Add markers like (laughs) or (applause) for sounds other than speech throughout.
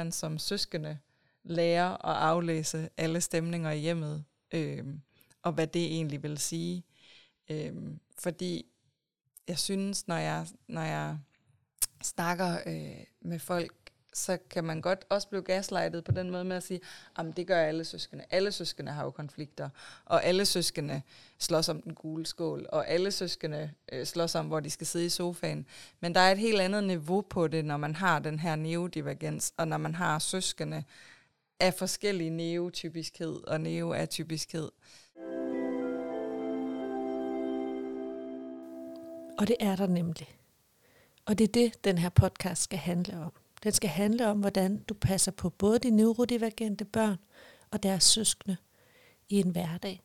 man som søskende lærer at aflæse alle stemninger i hjemmet, øh, og hvad det egentlig vil sige. Øh, fordi jeg synes, når jeg, når jeg snakker øh, med folk, så kan man godt også blive gaslightet på den måde med at sige, at det gør alle søskende. Alle søskende har jo konflikter, og alle søskende slås om den gule skål, og alle søskende øh, slås om, hvor de skal sidde i sofaen. Men der er et helt andet niveau på det, når man har den her neodivergens, og når man har søskende af forskellige neotypiskhed og neoatypiskhed. Og det er der nemlig. Og det er det, den her podcast skal handle om. Den skal handle om, hvordan du passer på både de neurodivergente børn og deres søskende i en hverdag.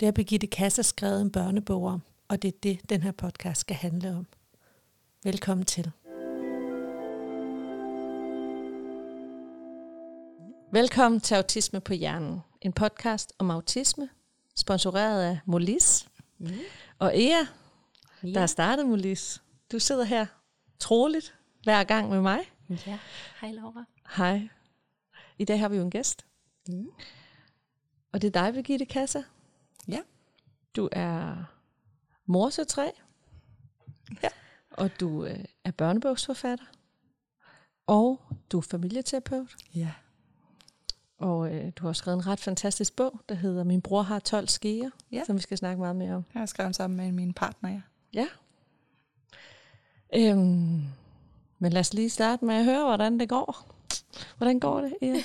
Det har Birgitte Kasser skrevet en børnebog om, og det er det, den her podcast skal handle om. Velkommen til. Velkommen til Autisme på Hjernen, en podcast om autisme, sponsoreret af Molis mm. og Ea, ja. der har startet Molis. Du sidder her troligt hver gang med mig. Ja, hej Laura. Hej. I dag har vi jo en gæst. Mm. Og det er dig, Birgitte Kasser. Ja. Du er mor til tre. Ja. Og du øh, er børnebogsforfatter. Og du er familieterapeut. Ja. Og øh, du har skrevet en ret fantastisk bog, der hedder Min bror har 12 skeer, ja. som vi skal snakke meget mere om. Jeg har skrevet sammen med min partner, ja. Ja. Øhm, men lad os lige starte med at høre, hvordan det går. Hvordan går det, (laughs) Ja?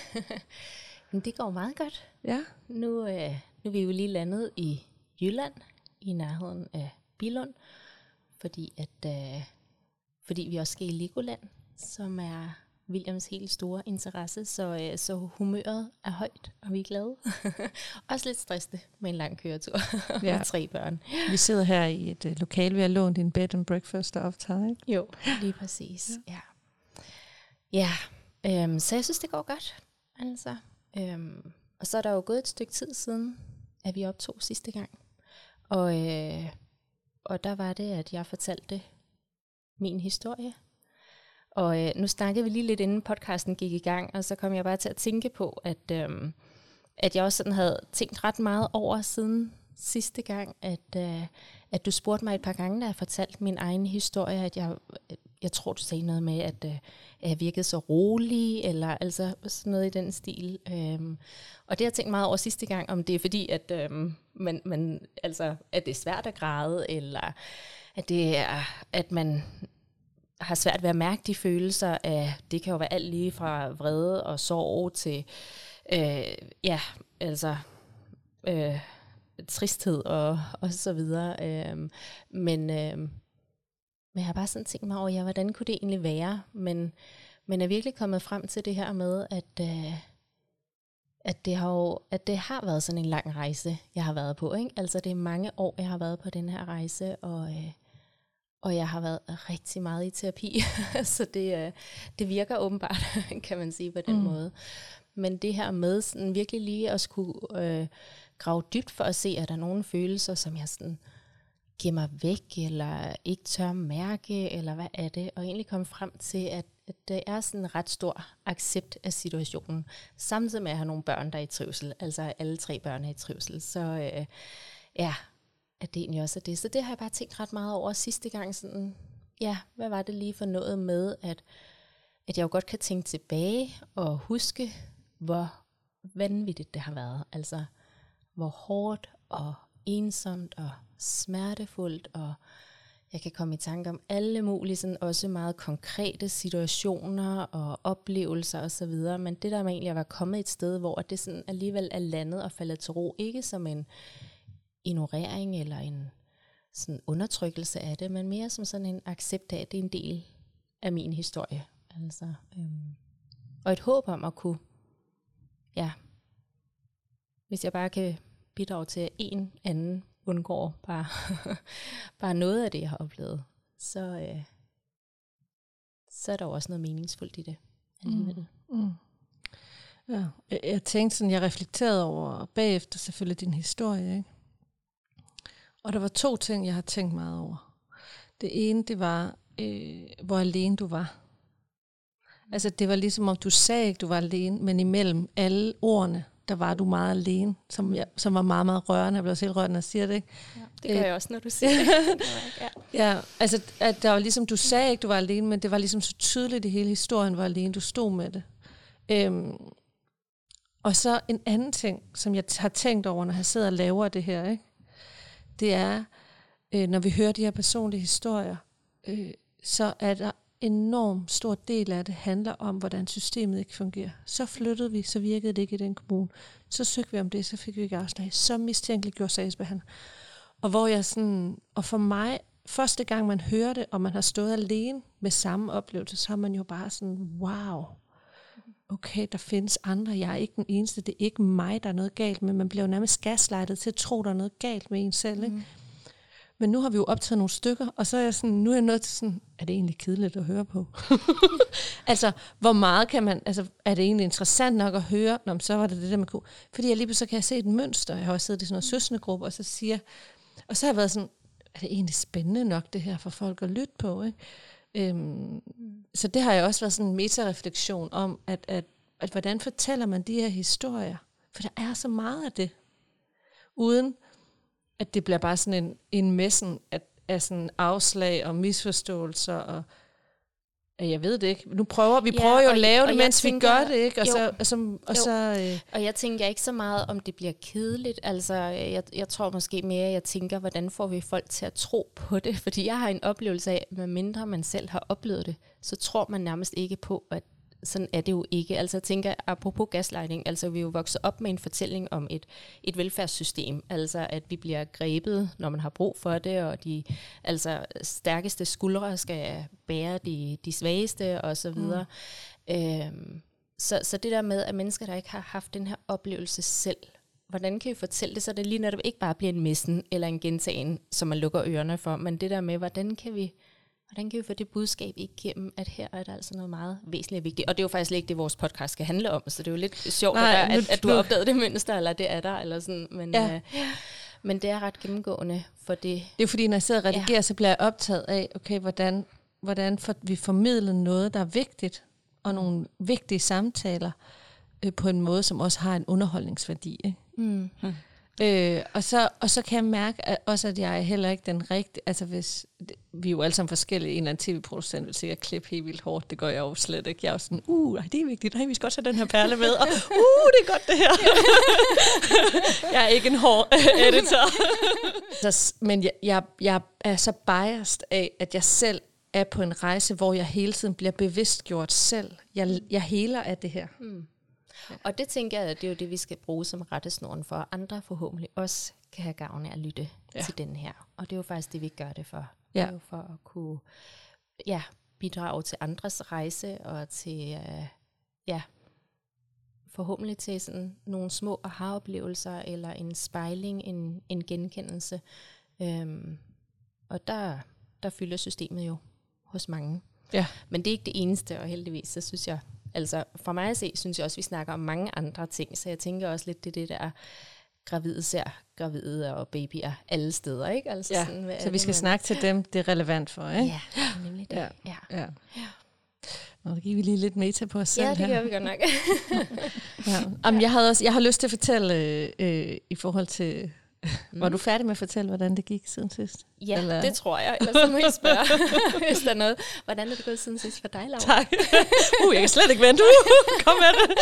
det går meget godt. Ja. Nu, øh, nu er vi jo lige landet i Jylland, i nærheden af Bilund, fordi, at, øh, fordi vi også skal i Legoland, som er Williams helt store interesse, så, øh, så humøret er højt, og vi er glade. (laughs) Også lidt stresset med en lang køretur (laughs) ja. med tre børn. Vi sidder her i et uh, lokal, vi har lånt en bed and breakfast of time. Jo, lige præcis. Ja, ja. ja øhm, så jeg synes, det går godt. Altså, øhm, og så er der jo gået et stykke tid siden, at vi optog sidste gang. Og, øh, og der var det, at jeg fortalte min historie og øh, nu snakkede vi lige lidt inden podcasten gik i gang, og så kom jeg bare til at tænke på, at, øh, at jeg også sådan havde tænkt ret meget over siden sidste gang, at, øh, at du spurgte mig et par gange, da jeg fortalte min egen historie, at jeg, jeg tror, du sagde noget med, at, øh, at jeg virkede så rolig, eller altså sådan noget i den stil. Øh, og det har jeg tænkt meget over sidste gang, om det er fordi, at, øh, man, man, altså, at det er svært at græde, eller at det er, at man har svært ved at mærke de følelser af, det kan jo være alt lige fra vrede og sorg til, øh, ja, altså, øh, tristhed og, og så videre. Øh, men, øh, men jeg har bare sådan tænkt mig over, ja, hvordan kunne det egentlig være? Men, men er virkelig kommet frem til det her med, at, øh, at, det har jo, at det har været sådan en lang rejse, jeg har været på. Ikke? Altså det er mange år, jeg har været på den her rejse, og... Øh, og jeg har været rigtig meget i terapi, (laughs) så det, øh, det virker åbenbart, (laughs) kan man sige på den mm. måde. Men det her med sådan virkelig lige at skulle øh, grave dybt for at se, at der er nogle følelser, som jeg sådan gemmer væk, eller ikke tør mærke, eller hvad er det? Og egentlig komme frem til, at, at det er sådan en ret stor accept af situationen, samtidig med at have nogle børn, der er i trivsel, altså alle tre børn er i trivsel. Så øh, ja, at det egentlig også er det. Så det har jeg bare tænkt ret meget over sidste gang. Sådan, ja, hvad var det lige for noget med, at, at jeg jo godt kan tænke tilbage og huske, hvor vanvittigt det har været. Altså, hvor hårdt og ensomt og smertefuldt, og jeg kan komme i tanke om alle mulige, sådan også meget konkrete situationer og oplevelser osv., men det der med egentlig at være kommet et sted, hvor det sådan alligevel er landet og faldet til ro, ikke som en, ignorering eller en sådan undertrykkelse af det, men mere som sådan en accept af, at det er en del af min historie. Altså, øhm, og et håb om at kunne, ja, hvis jeg bare kan bidrage til, at en anden undgår bare, (laughs) bare noget af det, jeg har oplevet, så, øh, så er der også noget meningsfuldt i det Mm. Mm. Ja, jeg, jeg tænkte sådan, jeg reflekterede over bagefter selvfølgelig din historie, ikke? Og der var to ting, jeg har tænkt meget over. Det ene, det var, øh, hvor alene du var. Altså, det var ligesom om, du sagde ikke, du var alene, men imellem alle ordene, der var du meget alene, som, jeg, som var meget, meget rørende. Jeg blev selv rørende, når jeg siger det, ikke? Ja, det gør Øh, jeg også, når du siger det. (laughs) ja. Ja, altså, at der var ligesom, du sagde ikke, du var alene, men det var ligesom så tydeligt, at hele historien var alene. Du stod med det. Øhm, og så en anden ting, som jeg har tænkt over, når jeg sidder og laver det her, ikke? Det er, øh, når vi hører de her personlige historier, øh, så er der enorm stor del af det handler om, hvordan systemet ikke fungerer. Så flyttede vi, så virkede det ikke i den kommune. Så søgte vi om det, så fik vi ikke afslag. Så mistænkeligt gjorde sagsbehandler. Og hvor jeg sådan, og for mig, første gang man hører det, og man har stået alene med samme oplevelse, så er man jo bare sådan, wow, okay, der findes andre, jeg er ikke den eneste, det er ikke mig, der er noget galt med. Man bliver jo nærmest gaslightet til at tro, der er noget galt med en selv. Ikke? Men nu har vi jo optaget nogle stykker, og så er jeg sådan, nu er jeg nødt til sådan, er det egentlig kedeligt at høre på? (laughs) altså, hvor meget kan man, altså, er det egentlig interessant nok at høre? Nå, men så var det det der med ko. Fordi jeg lige pludselig kan jeg se et mønster. Jeg har også siddet i sådan noget søsnegruppe, og så siger, og så har jeg været sådan, er det egentlig spændende nok det her for folk at lytte på? Ikke? Øhm, så det har jeg også været sådan en metareflektion om, at, at, at hvordan fortæller man de her historier? For der er så meget af det. Uden at det bliver bare sådan en, en messen af, af sådan afslag og misforståelser og jeg ved det ikke. Nu prøver vi Ja, prøver jo og- at lave og det, mens vi tænker- gør det, ikke? Og jo. så, og så, og Jo. så øh, Og jeg tænker ikke så meget, om det bliver kedeligt. Altså, jeg, jeg tror måske mere, jeg tænker, hvordan får vi folk til at tro på det? (laughs) Fordi jeg har en oplevelse af, at mindre man selv har oplevet det, så tror man nærmest ikke på, at sådan er det jo ikke. Altså jeg tænker, apropos gaslighting, altså vi er jo vokset op med en fortælling om et, et velfærdssystem, altså at vi bliver grebet, når man har brug for det, og de altså, stærkeste skuldre skal bære de, de svageste, og så videre. Mm. Øhm, så, så det der med, at mennesker, der ikke har haft den her oplevelse selv, hvordan kan vi fortælle det, så det lige netop ikke bare bliver en missen eller en gentagen, som man lukker ørerne for, men det der med, hvordan kan vi, hvordan kan vi få det budskab igennem, at her er der altså noget meget væsentligt og vigtigt. Og det er jo faktisk ikke det, vores podcast skal handle om, så det er jo lidt sjovt, Nej, nu- at, at du har opdaget det mønster, eller det er der, eller sådan. Men, Ja. øh, men det er ret gennemgående for det. Det er fordi, når jeg sidder og redigerer, ja. så bliver jeg optaget af, okay, hvordan, hvordan får vi formidlet noget, der er vigtigt, og nogle vigtige samtaler øh, på en måde, som også har en underholdningsværdi. Ikke? Mm. Øh, og, så, og så kan jeg mærke at også, at jeg er heller ikke den rigtige, altså hvis, vi er jo alle sammen forskellige, en eller anden tv-producent vil sikkert klippe helt vildt hårdt, det gør jeg jo slet ikke. Jeg er jo sådan, uh, det er vigtigt, nej, vi skal også have den her perle med, og (laughs) uh, det er godt det her. (laughs) jeg er ikke en hård (laughs) editor. så, men jeg, jeg, jeg er så biased af, at jeg selv er på en rejse, hvor jeg hele tiden bliver bevidstgjort selv. Jeg, jeg heler af det her. Og det tænker jeg, det er jo det, vi skal bruge som rettesnoren for, at andre forhåbentlig også kan have gavn af at lytte ja. til den her. Og det er jo faktisk det, vi gør det for. Ja. Det er jo for at kunne ja, bidrage til andres rejse, og til, øh, ja, forhåbentlig til sådan nogle små aha-oplevelser, eller en spejling, en, en genkendelse. Øhm, og der, der fylder systemet jo hos mange. Ja. Men det er ikke det eneste, og heldigvis, så synes jeg, altså for mig at se, synes jeg også, vi snakker om mange andre ting, så jeg tænker også lidt, det det der gravide ser gravide og babyer alle steder, ikke? Altså Ja, sådan, Så vi skal man- snakke til dem, det er relevant for, ikke? Ja, nemlig det. Ja. Ja, Ja. Nå, der gik vi lige lidt meta på os selv ja det gør vi godt nok. (laughs) Ja. (laughs) Jamen, jeg, havde også, jeg har lyst til at fortælle øh, øh, i forhold til... Mm. Var du færdig med at fortælle, hvordan det gik siden sidst? ja, Eller- det tror jeg. Ellers så må I spørge, (laughs) hvis der er noget. Hvordan er det gået siden sidst for dig, Laura? Tak. (laughs) uh, jeg kan slet ikke vente. Uh, kom med det.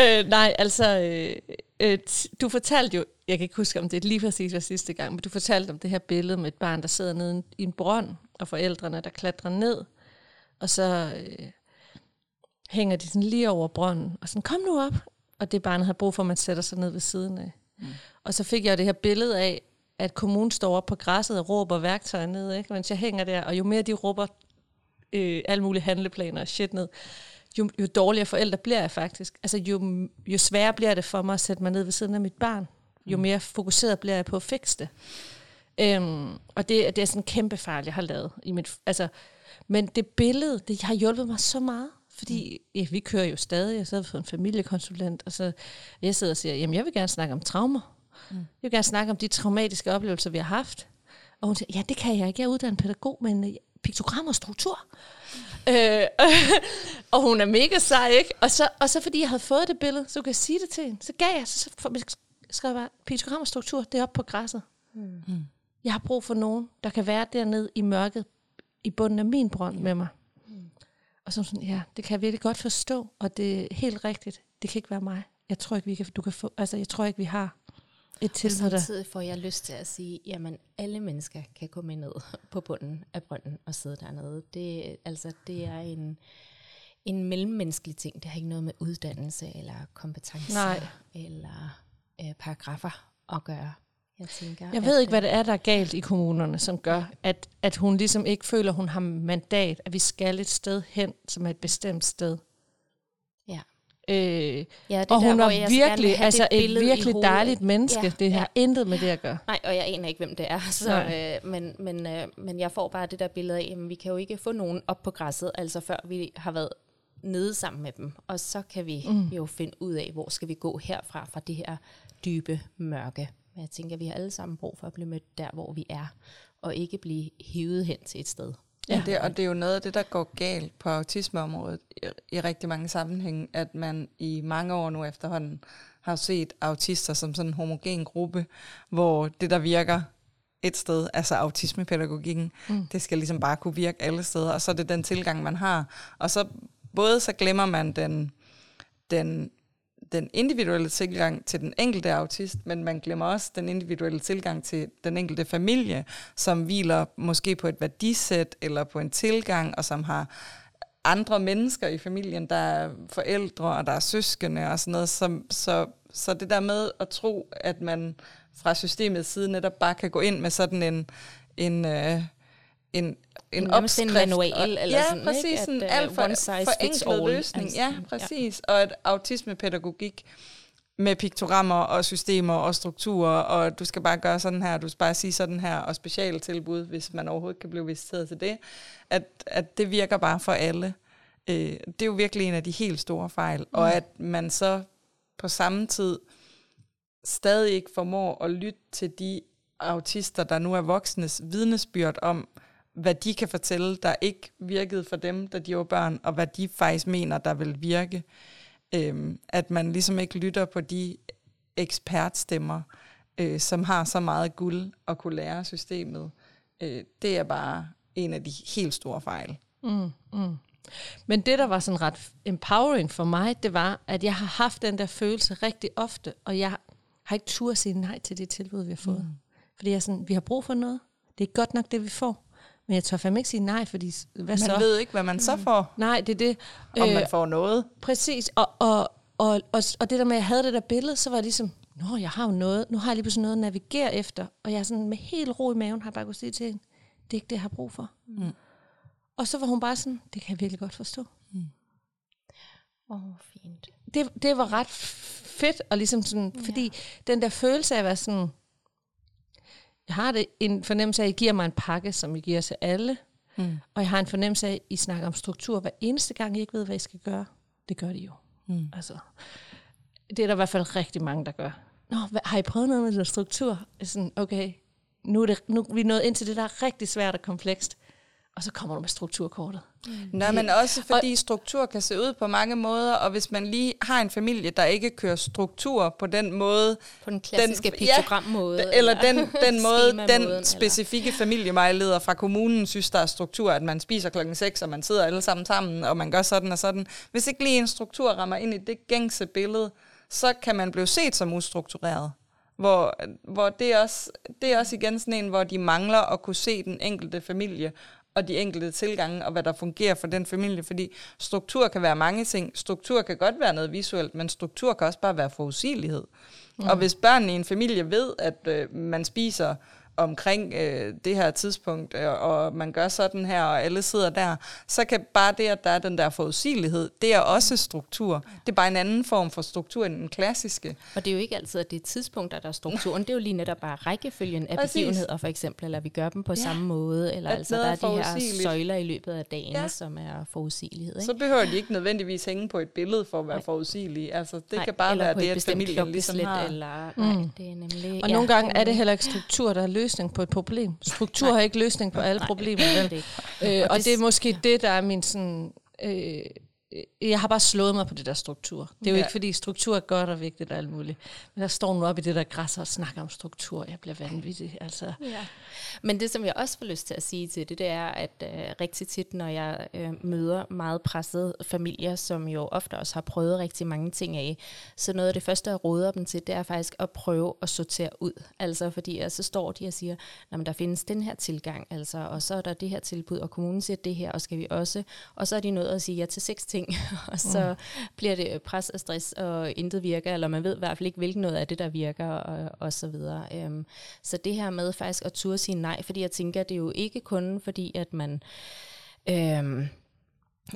(laughs) øh, nej, altså... Øh, øh, du fortalte jo... Jeg kan ikke huske, om det lige præcis var sidste gang, men du fortalte om det her billede med et barn, der sidder nede i en brønd, og forældrene, der klatrer ned, og så øh, hænger de sådan lige over brønden, og sådan, kom nu op. Og det barnet har brug for, at man sætter sig ned ved siden af. Mm. Og så fik jeg det her billede af, at kommunen står op på græsset og råber værktøjer ned, ikke? mens jeg hænger der, og jo mere de råber øh, alle mulige handleplaner og shit ned, jo, jo dårligere forældre bliver jeg faktisk. Altså jo, jo sværere bliver det for mig at sætte mig ned ved siden af mit barn. Jo mere fokuseret bliver jeg på at fikse det. Øhm, og det, det er sådan en kæmpe fejl, jeg har lavet. I mit, altså, men det billede, det har hjulpet mig så meget. Fordi ja, vi kører jo stadig, jeg sidder for en familiekonsulent, og så jeg sidder og siger, jamen jeg vil gerne snakke om traumer. Mm. Jeg vil gerne snakke om de traumatiske oplevelser, vi har haft. Og hun siger, ja det kan jeg ikke, jeg er uddannet pædagog, men øh, piktogram og struktur. Øh, (laughs) og hun er mega sej, ikke? Og så, og så fordi jeg havde fået det billede, så kunne jeg sige det til hende. Så gav jeg, så skrev jeg bare, piktogram og struktur, det er oppe på græsset. Mm. Jeg har brug for nogen, der kan være dernede i mørket, i bunden af min brønd med mig. Og så sådan, ja, det kan jeg virkelig godt forstå, og det er helt rigtigt. Det kan ikke være mig. Jeg tror ikke, vi kan, du kan få, altså, jeg tror ikke, vi har et tilbud Og samtidig får jeg lyst til at sige, jamen alle mennesker kan komme ned på bunden af brønden og sidde dernede. Det, altså, det er en, en mellemmenneskelig ting. Det har ikke noget med uddannelse eller kompetencer Nej. eller øh, paragrafer at gøre. Jeg, tænker, jeg ved ikke, hvad det er, der er galt i kommunerne, som gør, at, at hun ligesom ikke føler, hun har mandat, at vi skal et sted hen, som er et bestemt sted. Øh, ja, det og hun der, var virkelig, altså et virkelig dejligt menneske. Ja, det har ja. intet med det at gøre. Nej, og jeg aner ikke, hvem det er. (laughs) Så, øh, men, men, øh, men jeg får bare det der billede af, at vi kan jo ikke få nogen op på græsset, altså før vi har været nede sammen med dem. Og så kan vi mm. jo finde ud af, hvor skal vi gå herfra, fra det her dybe mørke. Men jeg tænker, at vi har alle sammen brug for at blive mødt der, hvor vi er, og ikke blive hivet hen til et sted. Ja, det, og det er jo noget af det, der går galt på autismeområdet i, i rigtig mange sammenhænge, at man i mange år nu efterhånden har set autister som sådan en homogen gruppe, hvor det, der virker et sted, altså autismepædagogikken, mm. det skal ligesom bare kunne virke alle steder, og så er det den tilgang, man har. Og så både så glemmer man den, den den individuelle tilgang til den enkelte autist, men man glemmer også den individuelle tilgang til den enkelte familie, som hviler måske på et værdisæt eller på en tilgang, og som har andre mennesker i familien, der er forældre og der er søskende og sådan noget. Så, så, så det der med at tro, at man fra systemets side netop bare kan gå ind med sådan en, en øh, en, en opskrift. en manual, og, eller ja, sådan, præcis, ikke? en alt for, forenklet løsning. Altså, ja, præcis. Ja. Og et autismepædagogik med piktogrammer og systemer og strukturer, og du skal bare gøre sådan her, du skal bare sige sådan her, og specialtilbud, hvis man overhovedet kan blive visiteret til det, at, at det virker bare for alle. Øh, det er jo virkelig en af de helt store fejl, mm. og at man så på samme tid stadig ikke formår at lytte til de autister, der nu er voksnes vidnesbyrd om, hvad de kan fortælle, der ikke virkede for dem, da de var børn, og hvad de faktisk mener, der vil virke. Øhm, at man ligesom ikke lytter på de ekspertstemmer, øh, som har så meget guld at kunne lære systemet. Øh, det er bare en af de helt store fejl. Mm, mm. Men det, der var sådan ret empowering for mig, det var, at jeg har haft den der følelse rigtig ofte, og jeg har ikke tur at sige nej til det tilbud, vi har fået. Mm. Fordi jeg sådan, vi har brug for noget. Det er godt nok det, vi får. Men jeg tør fandme ikke sige nej, fordi hvad man så? Man ved ikke, hvad man så får. Nej, det er det. Om øh, man får noget. Præcis. Og, og, og, og, og det der med, at jeg havde det der billede, så var det ligesom, nå, jeg har jo noget. Nu har jeg lige pludselig noget at navigere efter. Og jeg er sådan med helt ro i maven, har jeg bare kunnet sige til hende, det er ikke det, jeg har brug for. Mm. Og så var hun bare sådan, det kan jeg virkelig godt forstå. Mm. Åh, oh, fint. Det, det var ret fedt, og ligesom sådan, ja. fordi den der følelse af at være sådan, jeg har det, en fornemmelse af, at I giver mig en pakke, som I giver til alle. Mm. Og jeg har en fornemmelse af, at I snakker om struktur hver eneste gang, I ikke ved, hvad I skal gøre. Det gør de jo. Mm. Altså, det er der i hvert fald rigtig mange, der gør. Nå, hvad, har I prøvet noget med det struktur? Sådan, okay, nu er, det, nu er vi nået ind til det, der er rigtig svært og komplekst og så kommer du med strukturkortet. Mm. Nej, men også fordi og, struktur kan se ud på mange måder, og hvis man lige har en familie, der ikke kører struktur på den måde... På den klassiske den, piktogram-måde. Ja, eller, eller den, den (laughs) måde, den specifikke eller. familiemejleder fra kommunen synes, der er struktur, at man spiser klokken 6, og man sidder alle sammen sammen, og man gør sådan og sådan. Hvis ikke lige en struktur rammer ind i det gængse billede, så kan man blive set som ustruktureret. Hvor, hvor det, er også, det er også igen sådan en, hvor de mangler at kunne se den enkelte familie, og de enkelte tilgange, og hvad der fungerer for den familie, fordi struktur kan være mange ting. Struktur kan godt være noget visuelt, men struktur kan også bare være forudsigelighed. Mm. Og hvis børnene i en familie ved, at øh, man spiser omkring øh, det her tidspunkt, øh, og man gør sådan her, og alle sidder der, så kan bare det, at der er den der forudsigelighed, det er også struktur. Det er bare en anden form for struktur end den klassiske. Og det er jo ikke altid, at det er tidspunkter, der er strukturen. Det er jo lige netop bare rækkefølgen af Præcis. begivenheder, for eksempel, eller vi gør dem på ja. samme måde, eller at altså der er de her søjler i løbet af dagen, ja. som er forudsigelighed. Ikke? Så behøver de ikke nødvendigvis hænge på et billede for at være Nej. forudsigelige. Altså, det nej, kan bare være det, at familien ligesom har. Eller, mm. nej, det er nemlig, og ja, nogle gange er det heller ikke struktur, der er løsning på et problem. Struktur Nej. har ikke løsning på alle Nej, problemer. er Vel? det. Øh, og det- det er måske ja. det, der er min sådan... Øh, jeg har bare slået mig på det der struktur. Det er jo Ja. ikke, fordi struktur er godt og vigtigt og alt muligt. Men der står nu op i det der græs og snakker om struktur. Jeg bliver vanvittig. Altså, Ja. Men det, som jeg også får lyst til at sige til det, det er, at øh, rigtig tit, når jeg øh, møder meget pressede familier, som jo ofte også har prøvet rigtig mange ting af, så noget af det første, jeg råder dem til, det er faktisk at prøve at sortere ud. Altså fordi så står de og siger, at der findes den her tilgang, altså, og så er der det her tilbud, og kommunen siger det her, og skal vi også. Og så er de nået at sige ja til seks ting, (laughs) og så mm. bliver det pres og stress, og intet virker, eller man ved i hvert fald ikke, hvilken noget af det, der virker, og, og så videre. Øhm, så det her med faktisk at turde sige nej, fordi jeg tænker, det er jo ikke kun fordi, at man... Øhm,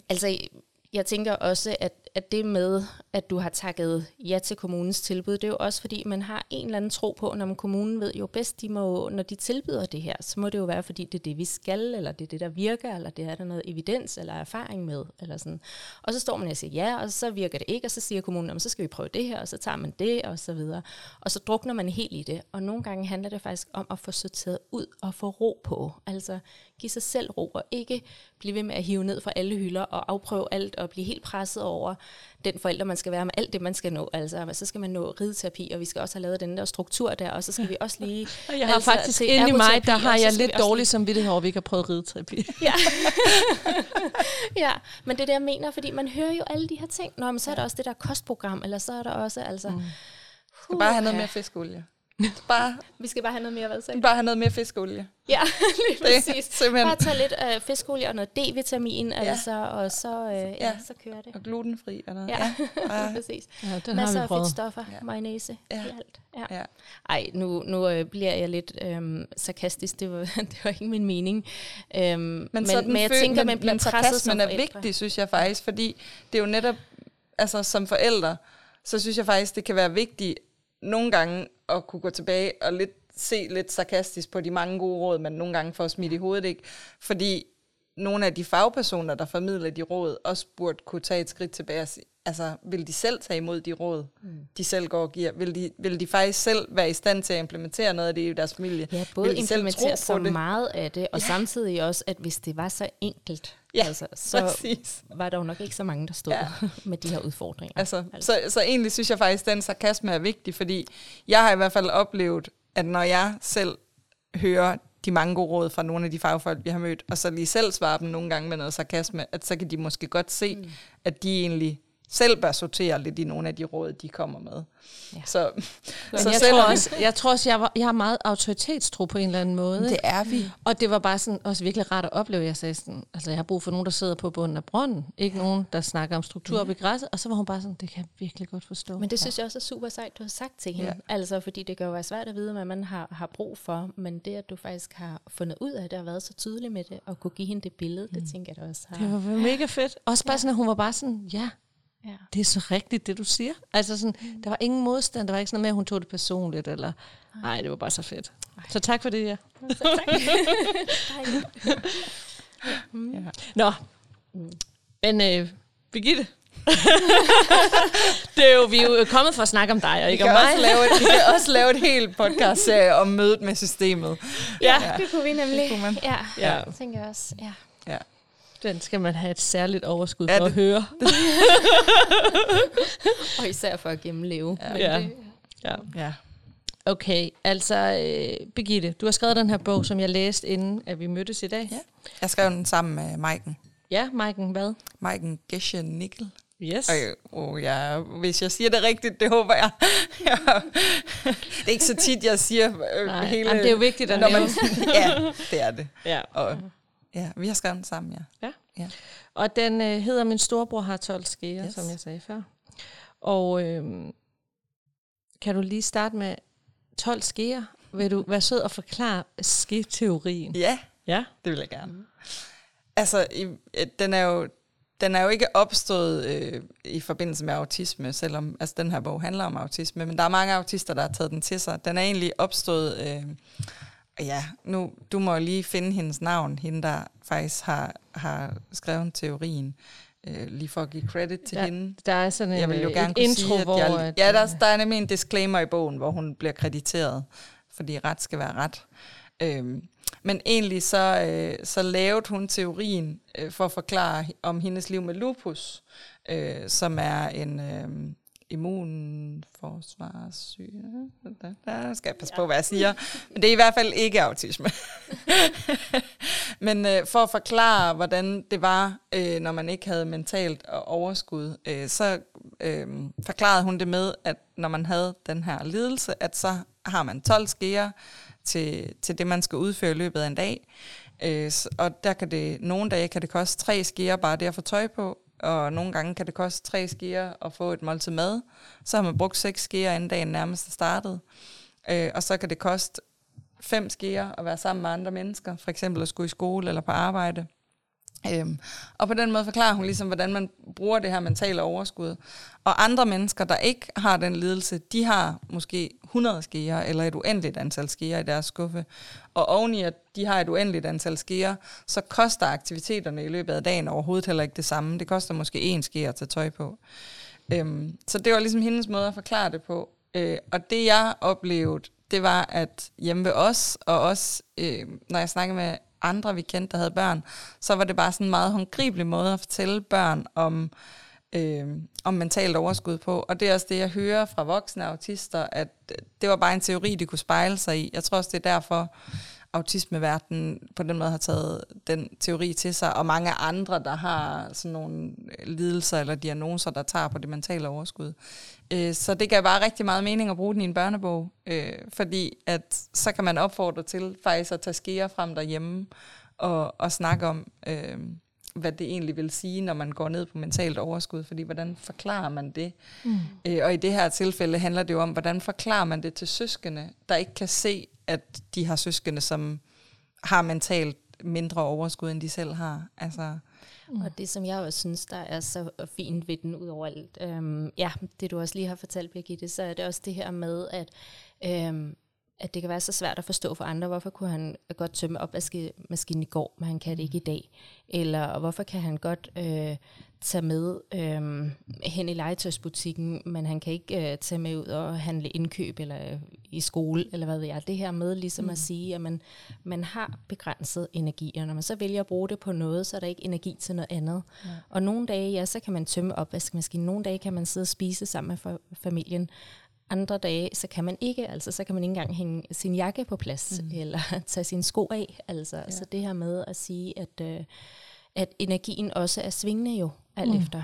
altså, jeg tænker også, at, at det med, at du har takket ja til kommunens tilbud, det er jo også fordi, man har en eller anden tro på, når man kommunen ved jo bedst, de må, når de tilbyder det her, så må det jo være, fordi det er det, vi skal, eller det er det, der virker, eller det er der noget evidens eller erfaring med. Eller sådan. Og så står man og siger ja, og så virker det ikke, og så siger kommunen, så skal vi prøve det her, og så tager man det, og så videre. Og så drukner man helt i det. Og nogle gange handler det faktisk om at få sorteret ud og få ro på. Altså give sig selv ro, og ikke blive ved med at hive ned fra alle hylder og afprøve alt, og blive helt presset over den forælder, man skal være med alt det, man skal nå. Altså, så skal man nå rideterapi, og vi skal også have lavet den der struktur der, og så skal vi også lige... (laughs) og jeg har altså, faktisk inde i mig, der har jeg lidt også dårlig samvittighed over, at vi ikke har prøvet rideterapi. (laughs) Ja. (laughs) ja, men det er det, jeg mener, fordi man hører jo alle de her ting. Nå, men så er der også det der kostprogram, eller så er der også, altså... Mm. skal bare have noget mere fiskeolie. (laughs) Bare, Vi skal bare have noget mere, hvad bare have noget mere fiskeolie. Ja, (laughs) lige Det præcis. simpelthen- Bare tage lidt øh, fiskolie og noget D-vitamin, ja. altså, og så, øh, ja, Ja. så kører det. Og glutenfri. Eller, Ja, ja. (laughs) præcis. Ja, den Masser har vi af prøvet. fedtstoffer, ja. Mayonnaise, ja. I alt. Ja. ja. Ej, nu, nu øh, bliver jeg lidt øhm, sarkastisk. Det var, det var ikke min mening. Øhm, men, men, sådan men jeg føl- tænker, men, man bliver men presset som er vigtig, synes jeg faktisk, fordi det er jo netop, altså som forældre, så synes jeg faktisk, det kan være vigtigt nogle gange at kunne gå tilbage og lidt se lidt sarkastisk på de mange gode råd, man nogle gange får smidt i hovedet, ikke? Fordi nogle af de fagpersoner, der formidler de råd, også burde kunne tage et skridt tilbage og sige, altså, vil de selv tage imod de råd, mm. de selv går og giver? Vil de, vil de faktisk selv være i stand til at implementere noget af det i deres familie? Ja, både vil de selv implementere tro så det? meget af det, og ja. samtidig også, at hvis det var så enkelt, Ja, altså, så (laughs) præcis. var der jo nok ikke så mange, der stod ja. (laughs) Med de her udfordringer. Altså, så, så egentlig synes jeg faktisk, at den sarkasme er vigtig, fordi jeg har i hvert fald oplevet, at når jeg selv hører de mange gode råd fra nogle af de fagfolk, vi har mødt, og så lige selv svarer dem nogle gange med noget sarkasme, at så kan de måske godt se, mm. at de egentlig selv bør sortere lidt i nogle af de råd, de kommer med. Ja. Så, Men så jeg, selvom- tror også, jeg tror også, jeg, var, jeg har meget autoritetstro på en eller anden måde. det er vi. Og det var bare sådan, også virkelig rart at opleve, jeg sagde sådan, altså jeg har brug for nogen, der sidder på bunden af brønden, ikke nogen, der snakker om struktur op i græsset, og så var hun bare sådan, det kan jeg virkelig godt forstå. Men det synes jeg også er super sejt, du har sagt til hende. Ja. Altså, fordi det kan jo være svært at vide, hvad man har, har brug for, men det, at du faktisk har fundet ud af det, og været så tydelig med det, og kunne give hende det billede, mm. det tænker jeg da også har. det var mega fedt. Også bare sådan, at hun var bare sådan, ja, Ja. det er så rigtigt, det du siger. Altså sådan, der var ingen modstand, der var ikke sådan noget med, at hun tog det personligt, eller, nej, det var bare så fedt. Så tak for det, ja. (laughs) Ja. Nå, men øh, Birgitte, (laughs) det er jo, vi er jo kommet for at snakke om dig, og ikke om mig. også lave, et- vi kan også lave et helt (laughs) podcast-serie om mødet med systemet. Ja, Det kunne vi nemlig. Det kunne man. Ja, Ja. ja. tænker jeg også. Ja. Ja. Den skal man have et særligt overskud Er for at det? høre. (laughs) Og især for at gennemleve. Ja. Ja. det- Ja. Ja. Okay, altså øh, Birgitte, du har skrevet den her bog, som jeg læste inden, at vi mødtes i dag. Ja. Jeg skrev den sammen med Maiken. Ja, Maiken, hvad? Maiken Gesche Nickel. Yes. Og, oh, ja, hvis jeg siger det rigtigt, det håber jeg. (laughs) Ja. det er ikke så tit, jeg siger øh, Nej, hele... jamen, det er jo vigtigt at når man. (laughs) Ja, det er det. Ja. Og, ja, vi har skrevet den sammen, ja. Ja. Ja. Og den øh, hedder Min storebror har 12 skeer, yes. Som jeg sagde før. Og øh, kan du lige starte med 12 skeer? Vil du være sød og forklare sketeorien? Ja, Ja. det vil jeg gerne. Altså, i, øh, den er jo... Den er jo ikke opstået øh, i forbindelse med autisme, selvom altså, den her bog handler om autisme, men der er mange autister, der har taget den til sig. Den er egentlig opstået, øh, ja, nu, du må lige finde hendes navn, hende der faktisk har, har skrevet teorien, øh, lige for at give credit til Der, hende. der er sådan en, Jeg vil jo øh, gerne kunne intro, sige, at hvor... jeg, ja, der, øh, der er nemlig en disclaimer i bogen, hvor hun bliver krediteret, fordi ret skal være ret. Øhm, men egentlig så, øh, så lavede hun teorien øh, for at forklare om hendes liv med lupus, øh, som er en øh, immunforsvarssyge. Der skal jeg passe på, hvad jeg siger. Men det er i hvert fald ikke autisme. (laughs) Men øh, for at forklare, hvordan det var, øh, når man ikke havde mentalt overskud, øh, så øh, forklarede hun det med, at når man havde den her lidelse, at så har man 12 skeer til, til det, man skal udføre i løbet af en dag. Øh, og der kan det, nogle dage kan det koste tre skeer bare det at få tøj på, og nogle gange kan det koste tre skeer at få et måltid mad. Så har man brugt seks skeer, inden dagen nærmest er startet. Øh, og så kan det koste fem skeer at være sammen med andre mennesker, for eksempel at skulle i skole eller på arbejde. Øhm, og på den måde forklarer hun ligesom, hvordan man bruger det her mentale overskud. Og andre mennesker, der ikke har den lidelse, de har måske 100 skeer eller et uendeligt antal skeer i deres skuffe. Og oveni at de har et uendeligt antal skeer, så koster aktiviteterne i løbet af dagen overhovedet heller ikke det samme. Det koster måske én skeer at tage tøj på. Øhm, så det var ligesom hendes måde at forklare det på. Øh, og det jeg oplevede, det var, at hjemme ved os, og også øh, når jeg snakkede med andre, vi kendte, der havde børn, så var det bare sådan en meget håndgribelig måde at fortælle børn om, øh, om mentalt overskud på. Og det er også det, jeg hører fra voksne autister, at det var bare en teori, de kunne spejle sig i. Jeg tror også, det er derfor, autismeverdenen på den måde har taget den teori til sig, og mange andre, der har sådan nogle lidelser eller diagnoser, der tager på det mentale overskud. Øh, så det gav bare rigtig meget mening at bruge den i en børnebog, øh, fordi at så kan man opfordre til faktisk at tage skeer frem derhjemme og, og snakke om, øh, hvad det egentlig vil sige, når man går ned på mentalt overskud, fordi hvordan forklarer man det? Mm. Øh, og i det her tilfælde handler det jo om, hvordan forklarer man det til søskende, der ikke kan se, at de har søskende, som har mentalt mindre overskud, end de selv har. Altså, Mm. Og det, som jeg også synes, der er så fint ved den ud over alt, øhm, ja, det du også lige har fortalt, Birgitte, så er det også det her med, at, øhm, at det kan være så svært at forstå for andre, hvorfor kunne han godt tømme opvaskemaskinen i går, men han kan det ikke i dag. Eller hvorfor kan han godt øh, tage med øh, hen i legetøjsbutikken, men han kan ikke øh, tage med ud og handle indkøb eller øh, i skole, eller hvad ved jeg. Det her med ligesom mm. at sige, at man, man har begrænset energi, og når man så vælger at bruge det på noget, så er der ikke energi til noget andet. Ja. Og nogle dage, ja, så kan man tømme opvaskemaskinen. Nogle dage kan man sidde og spise sammen med familien. Andre dage, så kan man ikke, altså så kan man ikke engang hænge sin jakke på plads, mm. eller (laughs) tage sine sko af. Altså. Ja. Så det her med at sige, at, øh, at energien også er svingende jo, alt mm. efter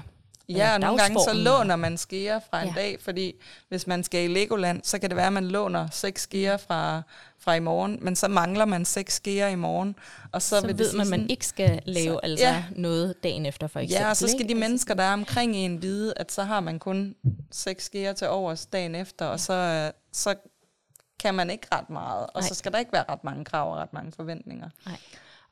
Ja, og nogle gange så låner man skeer fra en ja. dag, fordi hvis man skal i Legoland, så kan det være, at man låner seks skeer fra, fra i morgen, men så mangler man seks skeer i morgen. Og så, så vil ved man, at man ikke skal lave så, altså ja. noget dagen efter, for eksempel. Ja, og så skal de mennesker, der er omkring en, vide, at så har man kun seks skeer til overs dagen efter, og så, så kan man ikke ret meget. Og Nej. så skal der ikke være ret mange krav og ret mange forventninger. Nej.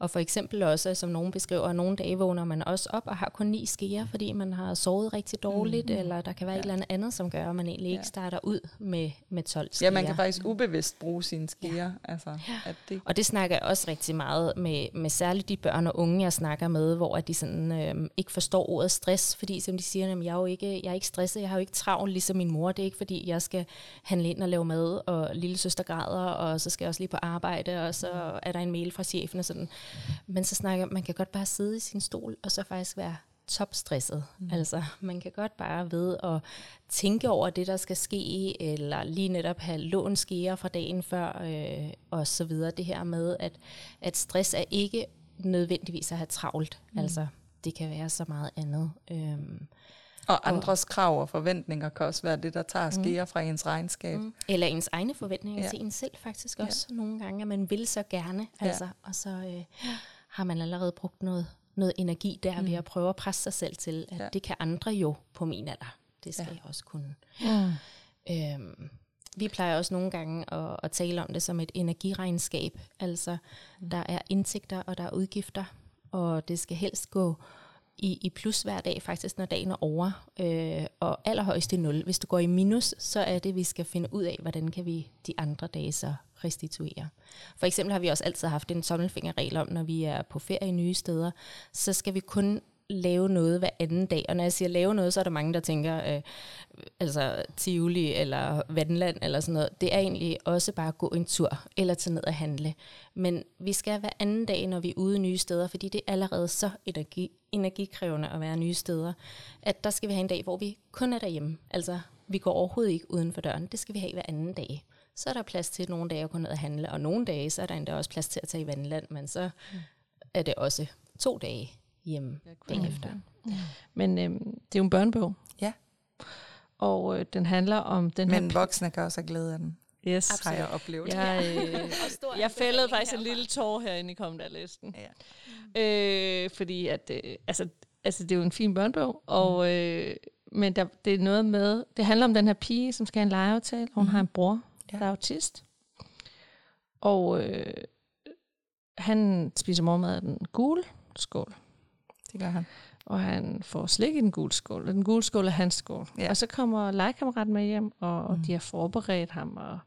Og for eksempel også, som nogen beskriver, at nogle dage vågner man også op og har kun ni skeer, fordi man har sovet rigtig dårligt, mm. eller der kan være ja. et eller andet andet, som gør, at man egentlig ja. ikke starter ud med, med 12 skeer. Ja, man kan faktisk ubevidst bruge sine skeer. Ja. Altså, at det... Og det snakker jeg også rigtig meget med, med særligt de børn og unge, jeg snakker med, hvor at de sådan, øh, ikke forstår ordet stress, fordi som de siger, at jeg er jo ikke, jeg er ikke stresset, jeg har jo ikke travlt ligesom min mor. Det er ikke fordi, jeg skal handle ind og lave mad, og lille søster græder, og så skal jeg også lige på arbejde, og så er der en mail fra chefen og sådan. Men så snakker man kan godt bare sidde i sin stol, og så faktisk være topstresset. Mm. Altså, man kan godt bare ved at tænke over det, der skal ske, eller lige netop have lån skeer fra dagen før, øh, og så videre. Det her med, at, at stress er ikke nødvendigvis at have travlt. Mm. Altså, det kan være så meget andet. Øhm, og andres krav og forventninger kan også være det, der tager mm. skeer mm. fra ens regnskab. Mm. Eller ens egne forventninger ja. til en selv faktisk også. Ja. Nogle gange, at man vil så gerne, ja. altså, og så øh, har man allerede brugt noget, noget energi der mm. ved at prøve at presse sig selv til, at ja. det kan andre jo på min alder. Det skal ja. jeg også kunne. Mm. Øhm, vi plejer også nogle gange at, at tale om det som et energiregnskab. Altså, mm. der er indtægter, og der er udgifter, og det skal helst gå i, i plus hver dag, faktisk når dagen er over, øh, og allerhøjst i nul. Hvis du går i minus, så er det, vi skal finde ud af, hvordan kan vi de andre dage så restituere. For eksempel har vi også altid haft en tommelfingerregel om, når vi er på ferie i nye steder, så skal vi kun lave noget hver anden dag. Og når jeg siger lave noget, så er der mange, der tænker, øh, altså Tivoli eller Vandland eller sådan noget. Det er egentlig også bare at gå en tur eller tage ned og handle. Men vi skal hver anden dag, når vi er ude nye steder, fordi det er allerede så energi, energikrævende at være nye steder, at der skal vi have en dag, hvor vi kun er derhjemme. Altså, vi går overhovedet ikke uden for døren. Det skal vi have hver anden dag. Så er der plads til nogle dage at gå ned og handle, og nogle dage, så er der endda også plads til at tage i vandland, men så er det også to dage hjemme dagen efter. Men øhm, det er jo en børnebog. Ja. Og øh, den handler om den Men her... voksne kan også have glæde af den, Yes. har jeg oplevet. Jeg, øh, Og stor jeg fældede faktisk en lille tår herinde i kom der listen. Ja. Øh, fordi at, øh, altså, altså, det er jo en fin børnebog, og, øh, men der, det er noget med, det handler om den her pige, som skal have en legeaftale, og hun Mhm. har en bror, Ja. der er autist. Og øh, han spiser morgenmad af den gule skål, Det gør han. og han får slik i den gule skål, og den gule skål er hans skål. Ja. Og så kommer legekammeraten med hjem, og, Mhm. de har forberedt ham, og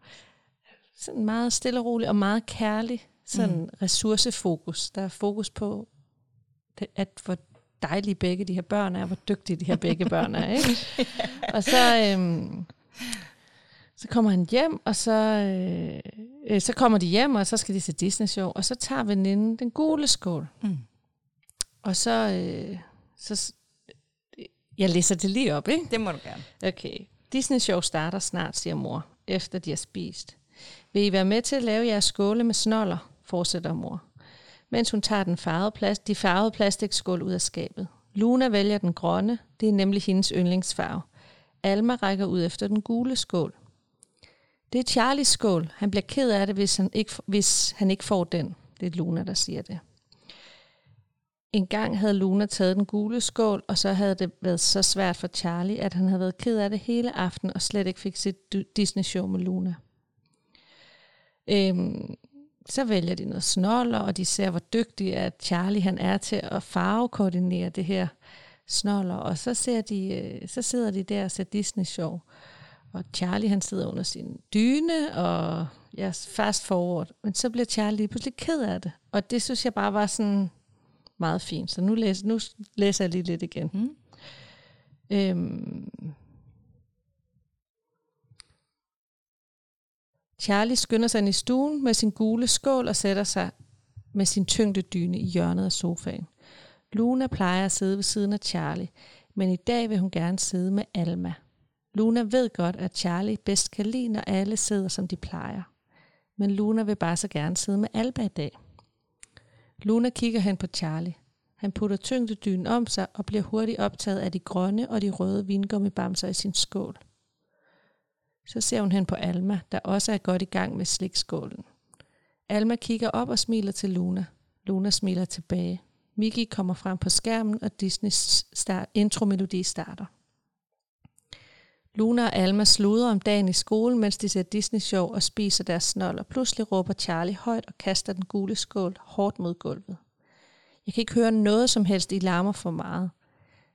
sådan meget stille og roligt, og meget kærlig, sådan Mhm. ressourcefokus. Der er fokus på, at hvor dejlige begge de her børn er, hvor dygtige de her begge børn er. Ikke? (laughs) Og så, øhm, så kommer han hjem, og så, øh, øh, så kommer de hjem, og så skal de se Disney-show, og så tager veninden den gule skål. Mm. Og så, øh, så jeg læser det lige op, ikke? Det må du gerne. Okay. Disney Show starter snart, siger mor, efter de har spist. Vil I være med til at lave jeres skåle med snoller, fortsætter mor. Mens hun tager den farvede plast, de farvede plastikskål ud af skabet. Luna vælger den grønne, det er nemlig hendes yndlingsfarve. Alma rækker ud efter den gule skål. Det er Charlies skål. Han bliver ked af det, hvis han ikke, hvis han ikke får den. Det er Luna, der siger det. En gang havde Luna taget den gule skål, og så havde det været så svært for Charlie, at han havde været ked af det hele aften og slet ikke fik sit Disney-show med Luna. Øhm, så vælger de noget snoller, og de ser, hvor dygtig at Charlie han er til at farvekoordinere det her snoller. Og så, ser de, øh, så sidder de der og ser Disney-show. Og Charlie han sidder under sin dyne, og ja, fast forward. Men så bliver Charlie lige pludselig ked af det. Og det synes jeg bare var sådan meget fint. Så nu læser, nu læser jeg lige lidt igen. Mm. Øhm. Charlie skynder sig ind i stuen med sin gule skål og sætter sig med sin tyngde dyne i hjørnet af sofaen. Luna plejer at sidde ved siden af Charlie, men i dag vil hun gerne sidde med Alma. Luna ved godt, at Charlie bedst kan lide, når alle sidder, som de plejer. Men Luna vil bare så gerne sidde med Alba i dag. Luna kigger hen på Charlie. Han putter tyngdedynen om sig og bliver hurtigt optaget af de grønne og de røde vingummibamser i sin skål. Så ser hun hen på Alma, der også er godt i gang med slikskålen. Alma kigger op og smiler til Luna. Luna smiler tilbage. Mickey kommer frem på skærmen, og Disneys start, intromelodi starter. Luna og Alma sluder om dagen i skolen, mens de ser Disney-show og spiser deres snold, og pludselig råber Charlie højt og kaster den gule skål hårdt mod gulvet. Jeg kan ikke høre noget som helst, I larmer for meget.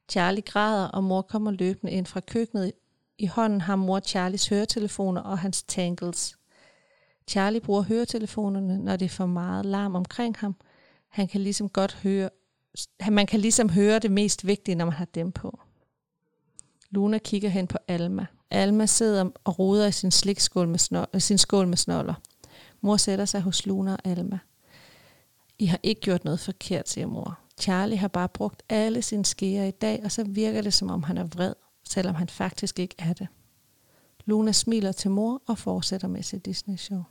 Charlie græder, og mor kommer løbende ind fra køkkenet. I hånden har mor Charlies høretelefoner og hans tangles. Charlie bruger høretelefonerne, når det er for meget larm omkring ham. Han kan ligesom godt høre, man kan ligesom høre det mest vigtige, når man har dem på. Luna kigger hen på Alma. Alma sidder og roder i sin, slikskål med snor, øh, sin skål med snoller. Mor sætter sig hos Luna og Alma. I har ikke gjort noget forkert, siger mor. Charlie har bare brugt alle sine skeer i dag, og så virker det, som om han er vred, selvom han faktisk ikke er det. Luna smiler til mor og fortsætter med sit Disney-show.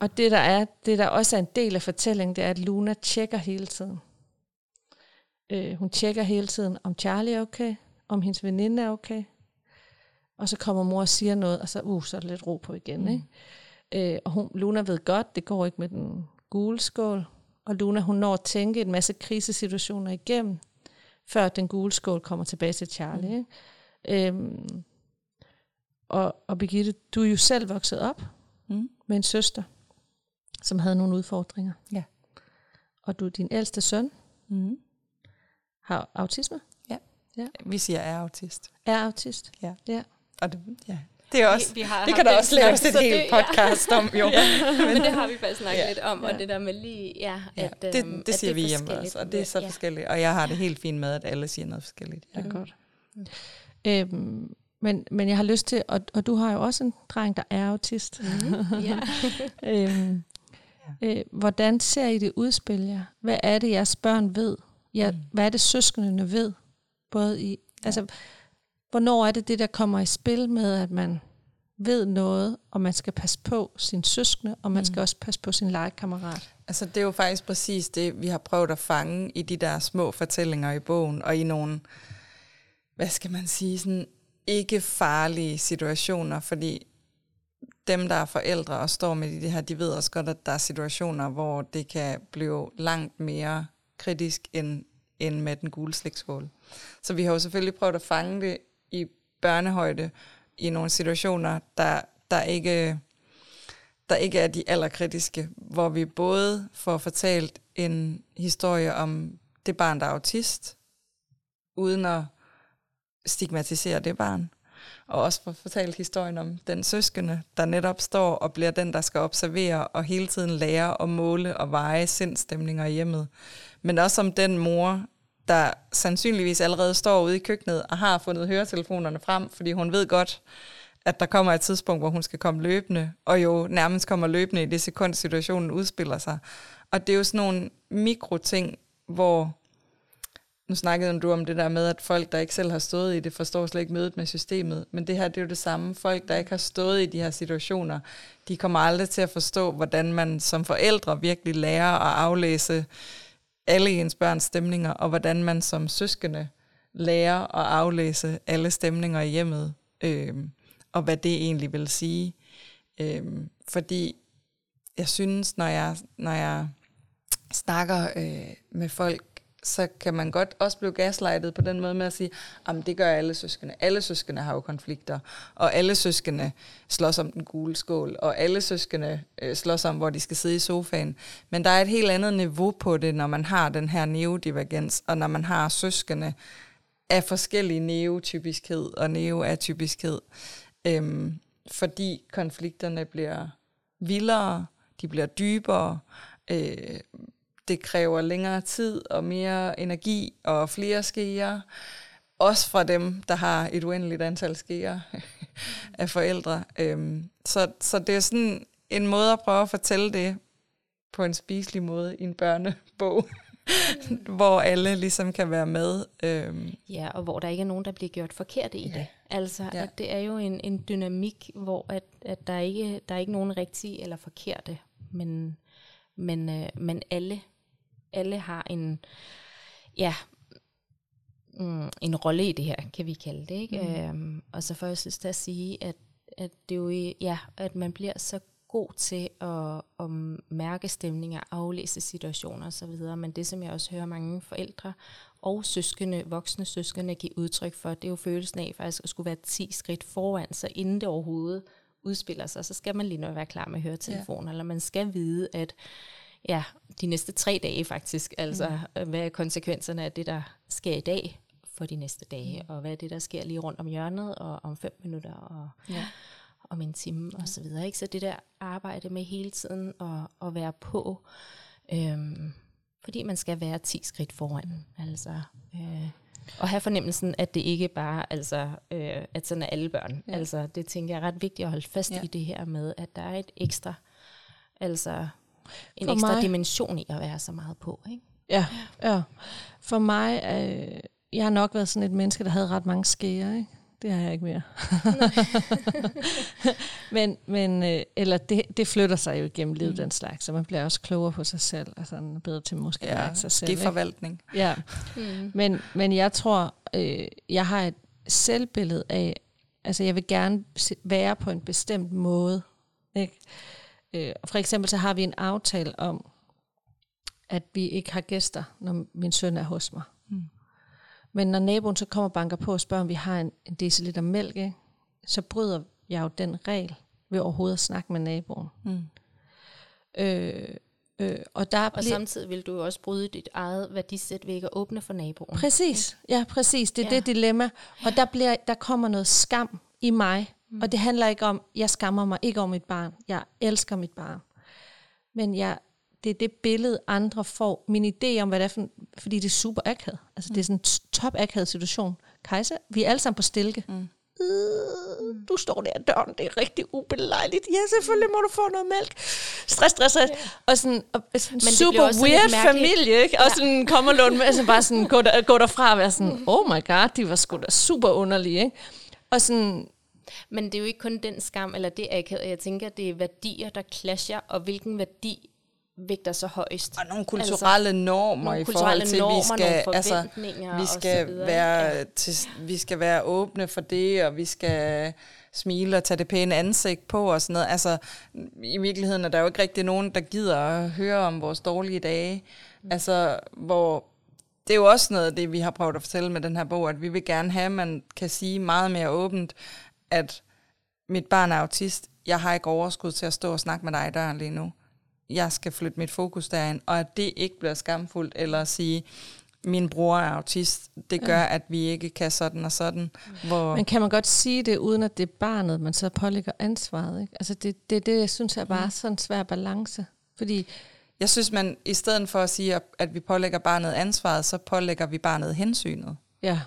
Og det der, er, det, der også er en del af fortællingen, det er, at Luna tjekker hele tiden. Øh, hun tjekker hele tiden, om Charlie er okay, om hendes veninde er okay. Og så kommer mor og siger noget, og så, uh, så er der lidt ro på igen. Mm. Ikke? Øh, og hun, Luna ved godt, det går ikke med den gule skål. Og Luna, hun når at tænke en masse krisesituationer igennem, før den gule skål kommer tilbage til Charlie. Mm. Ikke? Øhm, og, og Birgitte, du er jo selv vokset op Mm. med en søster, som havde nogle udfordringer. Ja. Og du, din ældste søn, Mm. har autisme, Vi siger er autist. er autist. Ja. ja. Og det, ja. det er også, vi, vi har det kan der også laves et helt det- podcast om, jo. (laughs) Ja. Men det har vi faktisk snakket Ja. ja. lidt om, og Ja. det der med lige, ja, Ja, at, det, øhm, det at siger er vi hjemme også, og det er så ja. forskelligt. Og jeg har det helt fint med, at alle siger noget forskelligt. Ja. Det er godt. Øhm, men, men jeg har lyst til, og, og du har jo også en dreng, der er autist. Mhm, ja. (laughs) øhm, øh, hvordan ser I det udspil jer? Hvad er det, jeres børn ved? Ja, Mm. Hvad er det, søskendene ved? Både i, altså, hvornår er det det, der kommer i spil med, at man ved noget, og man skal passe på sin søskende, og man Mm. skal også passe på sin legekammerat? Altså, det er jo faktisk præcis det, vi har prøvet at fange i de der små fortællinger i bogen, og i nogle, hvad skal man sige, sådan ikke farlige situationer, fordi dem, der er forældre og står med i det her, de ved også godt, at der er situationer, hvor det kan blive langt mere kritisk end, end med den gule slikskål. Så vi har jo selvfølgelig prøvet at fange det i børnehøjde i nogle situationer, der, der ikke der ikke er de allerkritiske, hvor vi både får fortalt en historie om det barn, der er autist, uden at stigmatisere det barn, og også får fortalt historien om den søskende, der netop står og bliver den, der skal observere og hele tiden lære og måle og veje sindstemninger i hjemmet. Men også om den mor, der sandsynligvis allerede står ude i køkkenet og har fundet høretelefonerne frem, fordi hun ved godt, at der kommer et tidspunkt, hvor hun skal komme løbende, og jo nærmest kommer løbende i det sekund, situationen udspiller sig. Og det er jo sådan nogle mikroting, hvor, nu snakkede du om det der med, at folk, der ikke selv har stået i det, forstår slet ikke mødet med systemet. Men det her, det er jo det samme. Folk, der ikke har stået i de her situationer, de kommer aldrig til at forstå, hvordan man som forældre virkelig lærer at aflæse alle ens børns stemninger, og hvordan man som søskende lærer at aflæse alle stemninger i hjemmet, øh, og hvad det egentlig vil sige. Øh, fordi jeg synes, når jeg, når jeg snakker øh, med folk, så kan man godt også blive gaslightet på den måde med at sige, at det gør alle søskende. Alle søskende har jo konflikter, og alle søskende slås om den gule skål, og alle søskende øh, slås om, hvor de skal sidde i sofaen. Men der er et helt andet niveau på det, når man har den her neodivergens, og når man har søskende af forskellige neotypiskhed og neoatypiskhed, øhm, fordi konflikterne bliver vildere, de bliver dybere, øh, det kræver længere tid og mere energi og flere skeer, også fra dem, der har et uendeligt antal skeer (laughs) af forældre. Øhm, så, så det er sådan en måde at prøve at fortælle det på en spiselig måde i en børnebog, (laughs) hvor alle ligesom kan være med. Øhm, Ja, og hvor der ikke er nogen, der bliver gjort forkert i Ja. det. Altså, Ja. at det er jo en, en dynamik, hvor at, at der, ikke, der er ikke nogen rigtige eller forkerte, men, men, øh, men alle, alle har en, ja, mm, en rolle i det her, kan vi kalde det. Ikke? Mm. Øhm, og så får jeg lyst til at sige, at, at, det jo, ja, at man bliver så god til at, at mærke stemninger, aflæse situationer osv., men det, som jeg også hører mange forældre og søskende, voksne søskende give udtryk for, det er jo følelsen af faktisk at skulle være 10 skridt foran, så inden det overhovedet udspiller sig, så skal man lige nu være klar med høretelefoner, ja. eller man skal vide, at ja, de næste tre dage faktisk, altså mm. hvad er konsekvenserne af det, der sker i dag for de næste dage, mm. og hvad er det, der sker lige rundt om hjørnet, og om fem minutter, og ja. om en time og så videre. Ikke? Så det der arbejde med hele tiden at, at være på, øhm, fordi man skal være 10 skridt foran. Altså, øh, og have fornemmelsen, at det ikke bare altså, øh, at sådan er alle børn. Ja. Ja. Altså, det tænker jeg er ret vigtigt at holde fast Ja. ja. i det her med, at der er et ekstra, altså en For ekstra mig- dimension i at være så meget på. Ikke? Ja, ja. For mig, øh, jeg har nok været sådan et menneske, der havde ret mange skeer, ikke? Det har jeg ikke mere. (laughs) men, men øh, eller det, det flytter sig jo igennem livet, Mm. den slags, så man bliver også klogere på sig selv, og sådan bedre til måske at ja, mærke sig selv. ikke? skiforvaltning. Ja, Mm. men, men jeg tror, øh, jeg har et selvbillede af, altså jeg vil gerne være på en bestemt måde. Ikke? Øh, for eksempel så har vi en aftale om, at vi ikke har gæster, når min søn er hos mig. Mm. Men når naboen så kommer og banker på og spørger, om vi har en, en deciliter mælk, ikke? så bryder jeg jo den regel ved overhovedet at snakke med naboen. Mm. Øh, øh, og der Og samtidig vil du jo også bryde dit eget værdisæt ved ikke at åbne for naboen. Præcis, ja præcis, det er. Ja. det dilemma. Og der, bliver, der kommer noget skam i mig Mm. Og det handler ikke om, jeg skammer mig ikke over mit barn. Jeg elsker mit barn. Men jeg, det er det billede, andre får. Min idé om, hvad det er for, fordi det er super akavet. Altså mm. det er sådan en top akavet situation. Kajsa, vi er alle sammen på stilke. Mm øh, du står der i døren, det er rigtig ubelejligt. Ja, selvfølgelig må du få noget mælk. Stress, stress, stress. Og sådan, og sådan Men super weird familie, ikke? Og ja. sådan kommer Lund med, altså bare sådan, gå, der, gå derfra og være sådan, oh my god, de var sgu da super underlige, ikke? Og sådan, men det er jo ikke kun den skam, eller det akavet. Jeg tænker, det er værdier, der clasher, og hvilken værdi vægter så højst. Og nogle kulturelle altså, normer nogle i forhold til, normer, vi skal, altså, vi skal være ja. til, vi skal være åbne for det, og vi skal smile og tage det pæne ansigt på og sådan noget. Altså, i virkeligheden er der jo ikke rigtig nogen, der gider at høre om vores dårlige dage. Mm. Altså, hvor det er jo også noget af det, vi har prøvet at fortælle med den her bog, at vi vil gerne have, at man kan sige meget mere åbent, at mit barn er autist, jeg har ikke overskud til at stå og snakke med dig i døren lige nu jeg skal flytte mit fokus derind, og at det ikke bliver skamfuldt, eller at sige, min bror er autist, det gør, ja. at vi ikke kan sådan og sådan. Hvor Men kan man godt sige det, uden at det er barnet, man så pålægger ansvaret? Ikke? Altså det, det, det, jeg synes er bare mm. sådan en svær balance. Fordi jeg synes, man i stedet for at sige, at vi pålægger barnet ansvaret, så pålægger vi barnet hensynet. Ja.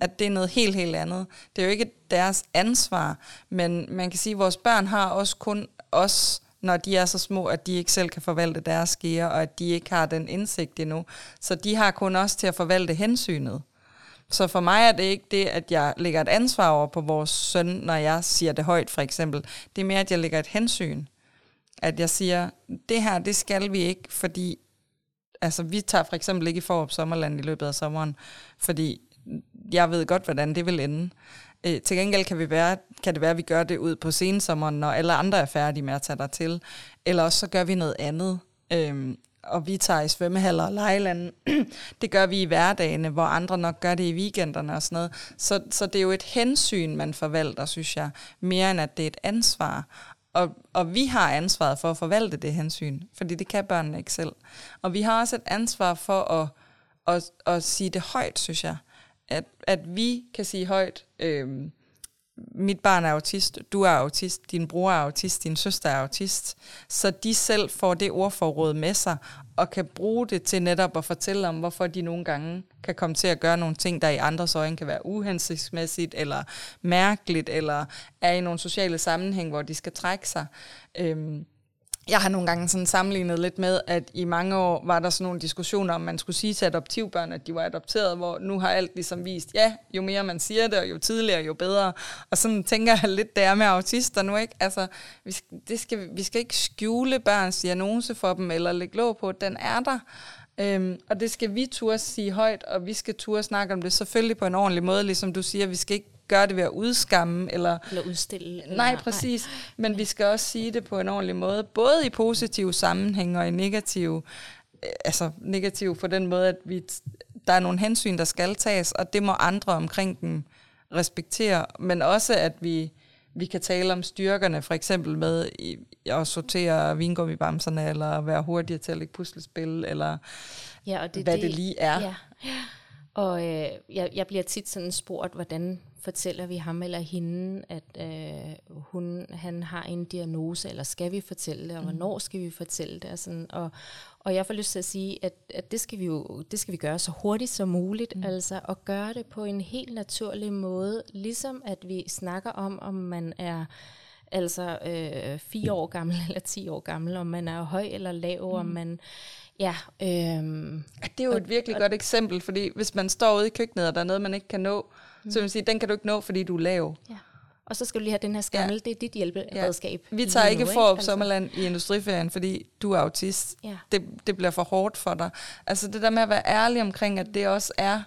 At det er noget helt, helt andet. Det er jo ikke deres ansvar, men man kan sige, at vores børn har også kun os når de er så små, at de ikke selv kan forvalte deres skære, og at de ikke har den indsigt endnu. Så de har kun os til at forvalte hensynet. Så for mig er det ikke det, at jeg lægger et ansvar over på vores søn, når jeg siger det højt for eksempel. Det er mere, at jeg lægger et hensyn. At jeg siger, det her, det skal vi ikke, fordi altså, vi tager for eksempel ikke i Forop Sommerland i løbet af sommeren, fordi jeg ved godt, hvordan det vil ende. Øh, til gengæld kan, vi være, kan det være, at vi gør det ud på sensommeren, når alle andre er færdige med at tage dig til. Eller også så gør vi noget andet. Øh, og vi tager i svømmehaller og lejlande. (clears throat) det gør vi i hverdagene, hvor andre nok gør det i weekenderne og sådan noget. Så, så det er jo et hensyn, man forvalter, synes jeg, mere end at det er et ansvar. Og, og vi har ansvaret for at forvalte det hensyn, fordi det kan børnene ikke selv. Og vi har også et ansvar for at, at, at sige det højt, synes jeg at, at vi kan sige højt, øh, mit barn er autist, du er autist, din bror er autist, din søster er autist, så de selv får det ordforråd med sig, og kan bruge det til netop at fortælle om, hvorfor de nogle gange kan komme til at gøre nogle ting, der i andres øjne kan være uhensigtsmæssigt, eller mærkeligt, eller er i nogle sociale sammenhæng, hvor de skal trække sig. Øh, jeg har nogle gange sådan sammenlignet lidt med, at i mange år var der sådan nogle diskussioner, om man skulle sige til adoptivbørn, at de var adopteret, hvor nu har alt ligesom vist, ja, jo mere man siger det, og jo tidligere, jo bedre. Og sådan tænker jeg lidt, det er med autister nu, ikke? Altså, vi, det skal, vi skal ikke skjule børns diagnose for dem, eller lægge låg på, den er der. Øhm, og det skal vi turde sige højt, og vi skal turde snakke om det selvfølgelig på en ordentlig måde, ligesom du siger, vi skal ikke gøre det ved at udskamme. Eller, eller udstille. Eller, nej, præcis. Nej. Men vi skal også sige det på en ordentlig måde, både i positive sammenhæng og i negative. Øh, altså negative på den måde, at vi, der er nogle hensyn, der skal tages, og det må andre omkring dem respektere. Men også, at vi, vi kan tale om styrkerne, for eksempel med at sortere vingummibamserne, eller være hurtigere til at lægge puslespil, eller ja, og det, hvad det, det lige er. Ja. Og øh, jeg, jeg bliver tit sådan spurgt, hvordan fortæller vi ham eller hende, at øh, hun, han har en diagnose, eller skal vi fortælle det, og mm. hvornår skal vi fortælle det? Og, sådan, og, og jeg får lyst til at sige, at, at det, skal vi jo det skal vi gøre så hurtigt som muligt, mm. altså at gøre det på en helt naturlig måde, ligesom at vi snakker om, om man er altså øh, fire år gammel (laughs) eller ti år gammel, om man er høj eller lav, mm. om man Ja. Øhm, det er jo et virkelig og, godt eksempel, fordi hvis man står ude i køkkenet, og der er noget, man ikke kan nå, mm. så vil man sige, den kan du ikke nå, fordi du er lav. Ja. Og så skal du lige have den her skammel, ja. det er dit hjælperedskab. Ja. Vi tager ikke for op altså. sommerland i industriferien, fordi du er autist. Ja. Det, det bliver for hårdt for dig. Altså det der med at være ærlig omkring, at det også er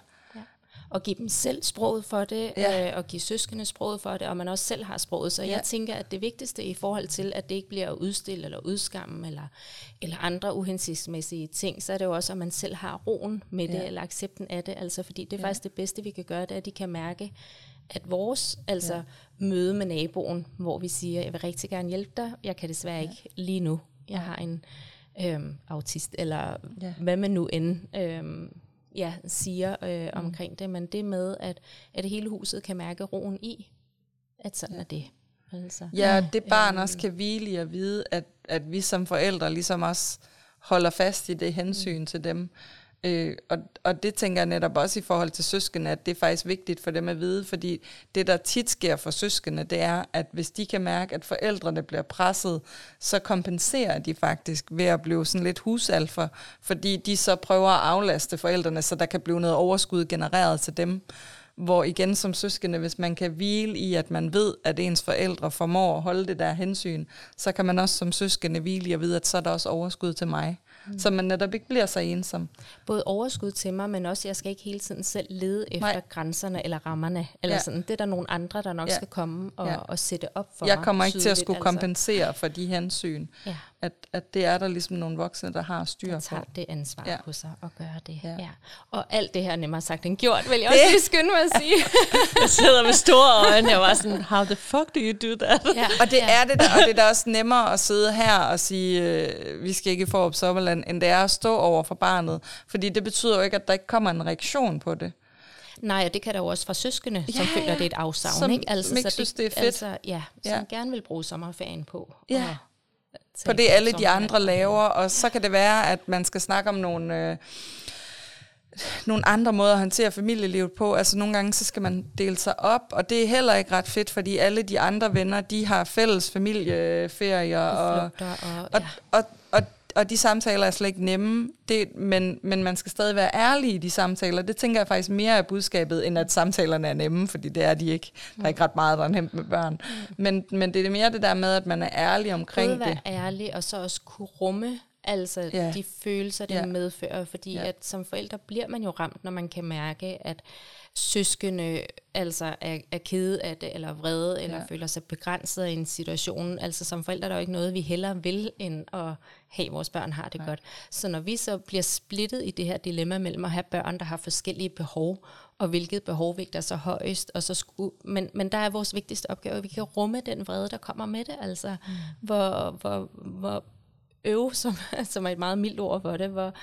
og give dem selv sproget for det, ja. øh, og give søskende sproget for det, og man også selv har sproget. Så ja. jeg tænker, at det vigtigste i forhold til, at det ikke bliver udstillet eller udskamme, eller, eller andre uhensigtsmæssige ting, så er det jo også, at man selv har roen med det, ja. eller accepten af det. Altså, fordi det er ja. faktisk det bedste, vi kan gøre, det er, at de kan mærke, at vores altså ja. møde med naboen, hvor vi siger, jeg vil rigtig gerne hjælpe dig, jeg kan desværre ja. ikke lige nu. Jeg har en øhm, autist, eller ja. hvad man nu end øhm, ja, siger øh, mm. omkring det, men det med, at, at hele huset kan mærke roen i, at sådan ja. er det. Altså. Ja, det barn også kan hvile i at vide, at, at vi som forældre ligesom også holder fast i det hensyn til dem. Øh, og, og det tænker jeg netop også i forhold til søskende, at det er faktisk vigtigt for dem at vide, fordi det, der tit sker for søskende, det er, at hvis de kan mærke, at forældrene bliver presset, så kompenserer de faktisk ved at blive sådan lidt husalfer, fordi de så prøver at aflaste forældrene, så der kan blive noget overskud genereret til dem. Hvor igen som søskende, hvis man kan hvile i, at man ved, at ens forældre formår at holde det der hensyn, så kan man også som søskende hvile i at vide, at så er der også overskud til mig. Mm. Så man netop ikke bliver så ensom. Både overskud til mig, men også, jeg skal ikke hele tiden selv lede efter Nej. grænserne eller rammerne. Eller ja. sådan. Det er der nogle andre, der nok ja. skal komme og, ja. og sætte op for Jeg kommer ikke til at skulle altså. kompensere for de hensyn. Ja at, at det er der ligesom nogle voksne, der har styr på. Der tager det ansvar ja. på sig og gør det. Ja. Ja. Og alt det her nemmere sagt end gjort, vil jeg det. også lige skynde mig at sige. (laughs) jeg sidder med store øjne, og var sådan, how the fuck do you do that? Ja. Og det ja. er det der, og det er da også nemmere at sidde her og sige, øh, vi skal ikke få op sommerland, end det er at stå over for barnet. Fordi det betyder jo ikke, at der ikke kommer en reaktion på det. Nej, og det kan der jo også fra søskende, ja, som føler, det er et afsavn. Som ikke? Altså, ikke så synes, det er fedt. Altså, ja, som ja. gerne vil bruge sommerferien på. Ja. Og på det alle de andre laver, og så kan det være, at man skal snakke om nogle, øh, nogle andre måder at håndtere familielivet på. Altså nogle gange, så skal man dele sig op, og det er heller ikke ret fedt, fordi alle de andre venner, de har fælles familieferier, og, og, og, og, og og de samtaler er slet ikke nemme, det, men, men man skal stadig være ærlig i de samtaler. Det tænker jeg faktisk mere af budskabet, end at samtalerne er nemme, fordi det er de ikke. Der er ikke ret meget, der er nemt med børn. Mm. Men, men det er mere det der med, at man er ærlig omkring Både det. være ærlig, og så også kunne rumme altså ja. de følelser, det ja. medfører. Fordi ja. at som forældre bliver man jo ramt, når man kan mærke, at søskende altså er, er kede af det, eller vrede, eller ja. føler sig begrænset i en situation. Altså som forældre er der jo ikke noget, vi hellere vil, end at have vores børn har det ja. godt. Så når vi så bliver splittet i det her dilemma mellem at have børn, der har forskellige behov, og hvilket behov vægter så højst, og så sku, men, men der er vores vigtigste opgave, at vi kan rumme den vrede, der kommer med det, altså mm. hvor, hvor, hvor øve, som, som er et meget mildt ord for det, hvor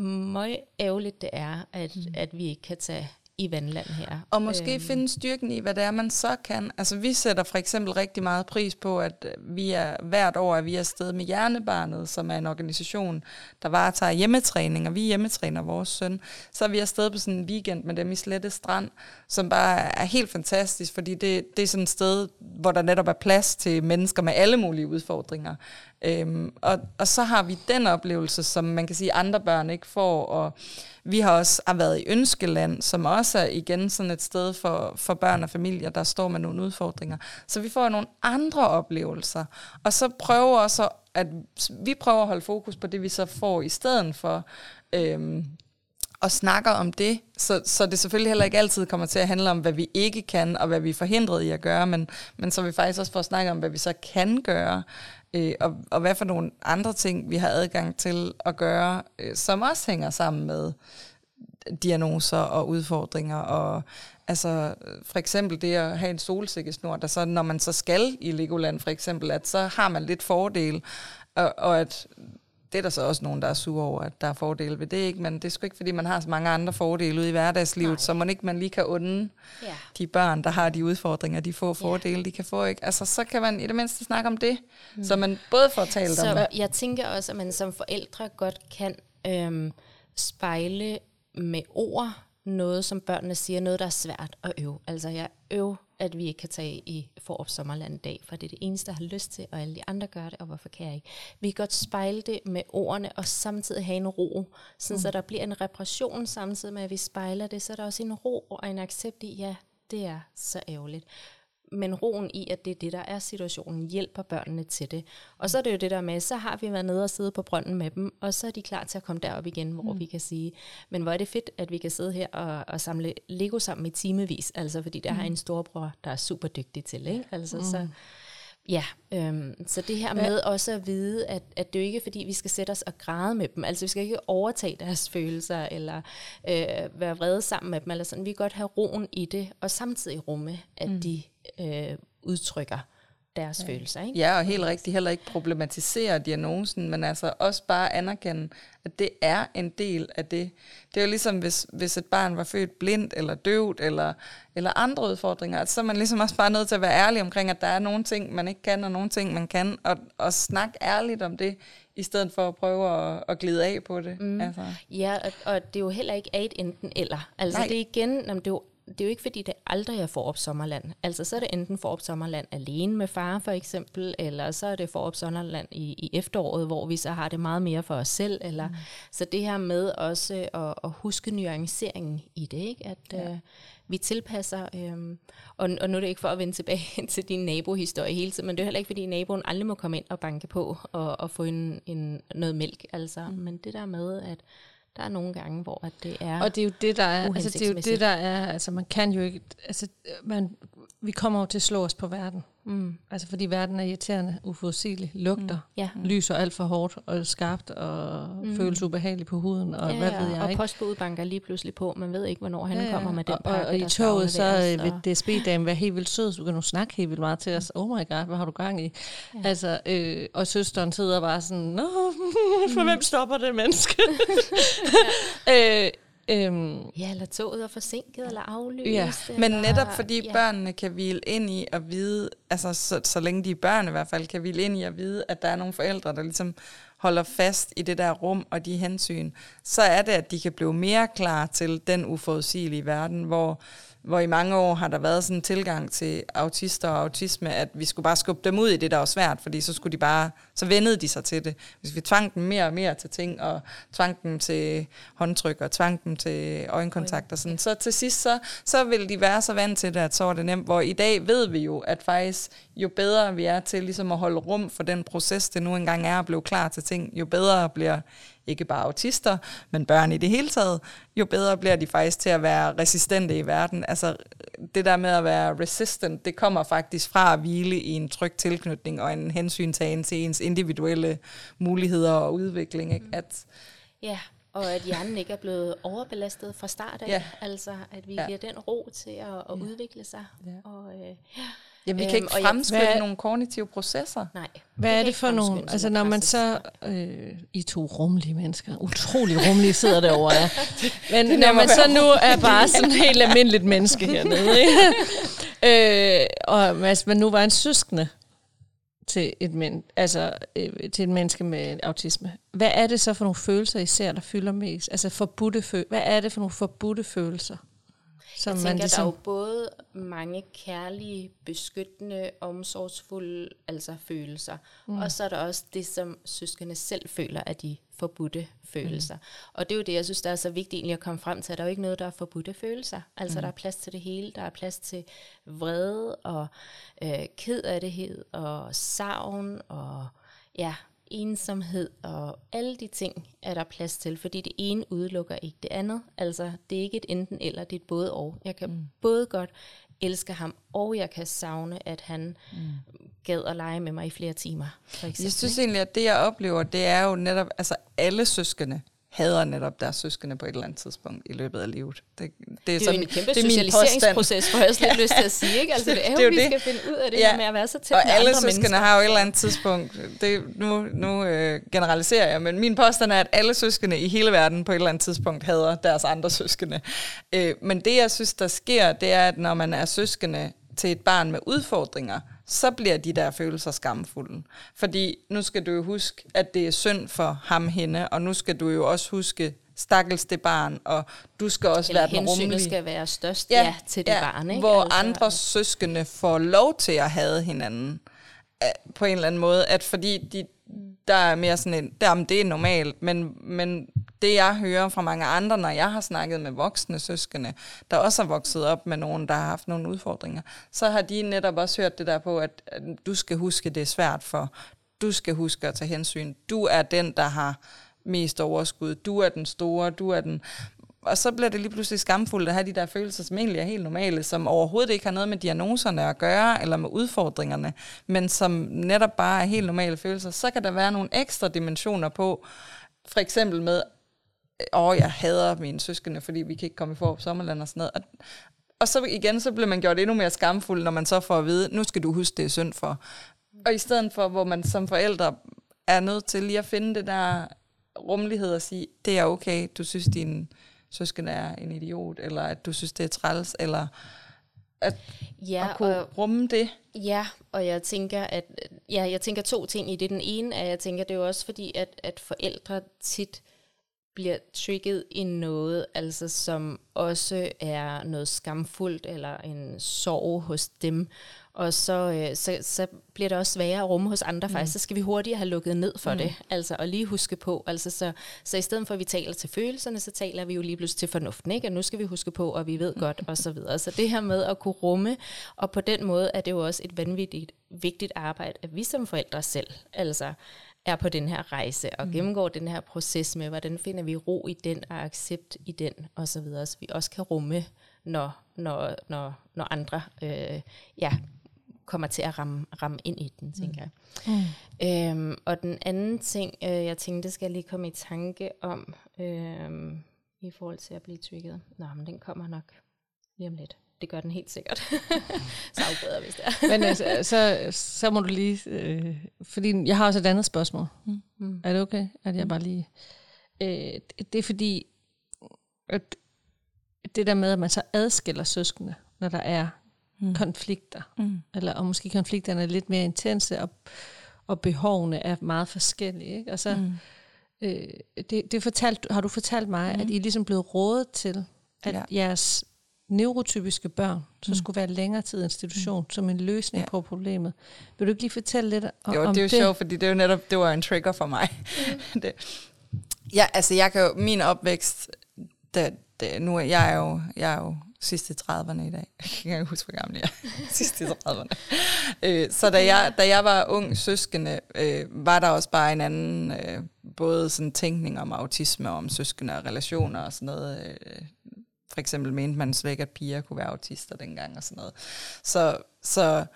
meget ærgerligt det er, at, mm. at vi ikke kan tage i vandland her. Og måske øhm. finde styrken i, hvad det er, man så kan. Altså vi sætter for eksempel rigtig meget pris på, at vi er hvert år at vi er afsted med Hjernebarnet, som er en organisation, der varetager hjemmetræning, og vi hjemmetræner vores søn. Så er vi afsted på sådan en weekend med dem i Slette Strand, som bare er helt fantastisk, fordi det, det er sådan et sted, hvor der netop er plads til mennesker med alle mulige udfordringer. Øhm, og, og så har vi den oplevelse, som man kan sige, andre børn ikke får, og vi har også har været i Ønskeland, som også er igen sådan et sted for, for børn og familier, der står med nogle udfordringer. Så vi får nogle andre oplevelser, og så prøver også, at vi prøver at holde fokus på det, vi så får i stedet for, øhm, og snakker om det, så, så det selvfølgelig heller ikke altid kommer til at handle om, hvad vi ikke kan, og hvad vi er forhindret i at gøre, men, men så vi faktisk også får snakket om, hvad vi så kan gøre, øh, og, og hvad for nogle andre ting, vi har adgang til at gøre, øh, som også hænger sammen med diagnoser og udfordringer, og altså for eksempel det at have en solsikkesnor, der så, når man så skal i Legoland for eksempel, at så har man lidt fordel, og, og at det er der så også nogen, der er sure over, at der er fordele ved det, ikke? men det er sgu ikke, fordi man har så mange andre fordele ude i hverdagslivet, Nej. så man ikke man lige kan unde ja. de børn, der har de udfordringer, de få fordele, ja. de kan få. Ikke? Altså, så kan man i det mindste snakke om det, mm. så man både får talt så om det. Jeg tænker også, at man som forældre godt kan øhm, spejle med ord noget, som børnene siger, noget, der er svært at øve. Altså, jeg øver at vi ikke kan tage i Forup Sommerland dag, for det er det eneste, jeg har lyst til, og alle de andre gør det, og hvorfor kan jeg ikke? Vi kan godt spejle det med ordene, og samtidig have en ro, sådan mm. så der bliver en repression samtidig med, at vi spejler det, så er der også en ro og en accept i, ja, det er så ærgerligt men roen i, at det er det, der er situationen, hjælper børnene til det. Og så er det jo det der med, så har vi været nede og sidde på brønden med dem, og så er de klar til at komme derop igen, hvor mm. vi kan sige, men hvor er det fedt, at vi kan sidde her og, og samle Lego sammen i timevis, altså fordi der mm. har en storebror, der er super dygtig til, ikke? Altså mm. så... Ja, øhm, så det her med også at vide, at, at det jo ikke er fordi, vi skal sætte os og græde med dem. Altså vi skal ikke overtage deres følelser, eller øh, være vrede sammen med dem, eller sådan. Vi kan godt have roen i det, og samtidig rumme, at mm. de øh, udtrykker deres ja. følelser. Ikke? Ja, og helt rigtigt heller ikke problematisere diagnosen, men altså også bare anerkende, at det er en del af det. Det er jo ligesom, hvis, hvis et barn var født blindt eller døvt eller, eller andre udfordringer, altså, så er man ligesom også bare nødt til at være ærlig omkring, at der er nogle ting, man ikke kan, og nogle ting, man kan, og, og snakke ærligt om det, i stedet for at prøve at, at glide af på det. Mm. Altså. Ja, og, og det er jo heller ikke et enten eller. Altså Nej. det er igen, det er jo det er jo ikke fordi, det aldrig er for op sommerland. Altså så er det enten for op sommerland alene med far for eksempel, eller så er det for op sommerland i, i efteråret, hvor vi så har det meget mere for os selv. Eller, mm. Så det her med også at, at huske nuanceringen i det, ikke? at ja. øh, vi tilpasser, øh, og, og nu er det ikke for at vende tilbage (laughs) til din nabohistorie hele tiden, men det er heller ikke fordi naboen aldrig må komme ind og banke på og, og få en, en, noget mælk. Altså. Mm. Men det der med, at der er nogle gange, hvor at det er Og det er jo det, der er, altså det er jo det, der er, altså man kan jo ikke, altså man, vi kommer jo til at slå os på verden. Mm. Altså fordi verden er irriterende, uforudsigelig, lugter, mm. Ja. lyser alt for hårdt og skarpt og mm. føles ubehageligt på huden og ja, hvad ved jeg og ikke. Og postbuddet banker lige pludselig på, man ved ikke, hvornår han ja, kommer med den og, pakke, Og, og i toget så vil DSB-damen være helt vildt sød, så du kan nu snakke helt vildt meget til os. Oh my god, hvad har du gang i? Ja. Altså, øh, og søsteren sidder bare sådan, Nå, (laughs) for mm. hvem stopper det menneske? (laughs) (laughs) øh, Øhm, ja, eller toget er forsinket eller aflyst. Ja. Eller, Men netop fordi ja. børnene kan hvile ind i at vide, altså så, så længe de er børn i hvert fald, kan hvile ind i at vide, at der er nogle forældre, der ligesom holder fast i det der rum og de hensyn, så er det, at de kan blive mere klar til den uforudsigelige verden, hvor hvor i mange år har der været sådan en tilgang til autister og autisme, at vi skulle bare skubbe dem ud i det, der var svært, fordi så skulle de bare, så vendede de sig til det. Hvis vi tvang dem mere og mere til ting, og tvang dem til håndtryk, og tvang dem til øjenkontakt og sådan, så til sidst, så, så ville de være så vant til det, at så var det nemt, hvor i dag ved vi jo, at faktisk jo bedre vi er til ligesom at holde rum for den proces, det nu engang er at blive klar til ting, jo bedre bliver ikke bare autister, men børn i det hele taget, jo bedre bliver de faktisk til at være resistente i verden. Altså det der med at være resistant, det kommer faktisk fra at hvile i en tryg tilknytning og en hensyntagen til ens individuelle muligheder og udvikling. Ikke? At, ja, og at hjernen ikke er blevet overbelastet fra start af. Ja. Altså at vi ja. giver den ro til at, at ja. udvikle sig. Ja. Og, øh, ja. Ja, vi kan ikke øhm, fremskynde jeg, nogle kognitive processer. Nej. Hvad er det for nogle, altså når man så, øh, I to rumlige mennesker, utrolig rumlige sidder derovre, ja. (laughs) Men når man så nu er bare sådan en helt almindeligt menneske (laughs) hernede, ikke? øh, og altså, man nu var en søskende til et, men, altså, øh, til et menneske med autisme, hvad er det så for nogle følelser, I ser, der fylder mest? Altså forbudte følelser. Hvad er det for nogle forbudte følelser? Som jeg tænker, man ligesom... der er jo både mange kærlige, beskyttende, omsorgsfulde altså følelser, mm. og så er der også det, som søskende selv føler, at de forbudte følelser. Mm. Og det er jo det, jeg synes, der er så vigtigt egentlig at komme frem til, at der er jo ikke noget, der er forbudte følelser. Altså, mm. der er plads til det hele. Der er plads til vrede og øh, kedattighed og savn og ja, ensomhed og alle de ting er der plads til, fordi det ene udelukker ikke det andet. Altså, det er ikke et enten eller, det er et både og. Jeg kan mm. både godt elske ham, og jeg kan savne, at han mm. gad at lege med mig i flere timer. For eksempel. Jeg synes egentlig, at det jeg oplever, det er jo netop, altså alle søskende hader netop deres søskende på et eller andet tidspunkt i løbet af livet. Det, det, er, det er sådan, jo en kæmpe det er socialiseringsproces, for jeg har slet (laughs) lyst til at sige. Ikke? Altså, det er jo, det er jo vi det. skal finde ud af det ja. med at være så tæt Og med alle andre søskende mennesker. har jo et eller andet tidspunkt, det, nu, nu øh, generaliserer jeg, men min påstand er, at alle søskende i hele verden på et eller andet tidspunkt hader deres andre søskende. Øh, men det, jeg synes, der sker, det er, at når man er søskende til et barn med udfordringer, så bliver de der følelser skamfulde. Fordi nu skal du jo huske, at det er synd for ham hende, og nu skal du jo også huske stakkels det barn, og du skal også Eller være den rummelige. skal være størst ja, ja, til det ja, barn. Ikke? Hvor altså, andre søskende får lov til at have hinanden på en eller anden måde, at fordi de, der er mere sådan en, der, det er normalt, men, men det jeg hører fra mange andre, når jeg har snakket med voksne søskende, der også har vokset op med nogen, der har haft nogle udfordringer, så har de netop også hørt det der på, at, at du skal huske, det er svært for, du skal huske at tage hensyn. Du er den, der har mest overskud. Du er den store, du er den... Og så bliver det lige pludselig skamfuldt at have de der følelser, som egentlig er helt normale, som overhovedet ikke har noget med diagnoserne at gøre, eller med udfordringerne, men som netop bare er helt normale følelser. Så kan der være nogle ekstra dimensioner på, for eksempel med, åh, jeg hader mine søskende, fordi vi kan ikke komme i for sommerland og sådan noget. Og, og så igen, så bliver man gjort endnu mere skamfuld, når man så får at vide, nu skal du huske, det er synd for. Og i stedet for, hvor man som forældre er nødt til lige at finde det der rummelighed og sige, det er okay, du synes, din søsken er en idiot, eller at du synes, det er træls, eller at, ja, at kunne og, rumme det. Ja, og jeg tænker, at ja, jeg tænker to ting i det. Den ene er, jeg tænker, det er jo også fordi, at, at forældre tit bliver trigget i noget, altså som også er noget skamfuldt eller en sorg hos dem. Og så, øh, så, så bliver det også sværere at rumme hos andre mm. faktisk. Så skal vi hurtigt have lukket ned for mm. det. Altså og lige huske på. Altså, så, så i stedet for at vi taler til følelserne, så taler vi jo lige pludselig til fornuften. Ikke? Og nu skal vi huske på, og vi ved godt, og så videre. Så det her med at kunne rumme, og på den måde er det jo også et vanvittigt vigtigt arbejde, at vi som forældre selv, altså er på den her rejse og mm. gennemgår den her proces med, hvordan finder vi ro i den og accept i den og så videre, så vi også kan rumme, når, når, når, når andre øh, ja, kommer til at ramme, ramme ind i den, tænker mm. jeg. Mm. Øhm, og den anden ting, øh, jeg tænkte, skal jeg lige komme i tanke om, øh, i forhold til at blive trigget. Nå, men den kommer nok lige om lidt det gør den helt sikkert. (laughs) så afbryder hvis det er. Men altså, så, så må du lige... Øh, fordi jeg har også et andet spørgsmål. Mm. mm. Er det okay, at jeg mm. bare lige... Øh, det er fordi, at det der med, at man så adskiller søskende, når der er mm. konflikter, mm. eller og måske konflikterne er lidt mere intense, og, og behovene er meget forskellige. Ikke? Og så, mm. øh, det, det fortalt, har du fortalt mig, mm. at I er ligesom blevet rådet til, at ja. jeres neurotypiske børn, så mm. skulle være længere tid i institution mm. som en løsning ja. på problemet. Vil du ikke lige fortælle lidt om, jo, om det? er jo sjovt, fordi det er jo netop, det var en trigger for mig. Mm. (laughs) det. Ja, altså jeg kan jo, min opvækst, det, det, nu er jeg jo, jeg er jo sidst i 30'erne i dag. (laughs) Jeg kan ikke huske, hvor gammel jeg er. (laughs) sidst i 30'erne. øh, så da jeg, da jeg var ung søskende, øh, var der også bare en anden, øh, både sådan tænkning om autisme, om søskende og relationer og sådan noget. Øh, for eksempel mente man slet ikke, at piger kunne være autister dengang og sådan noget. Så, så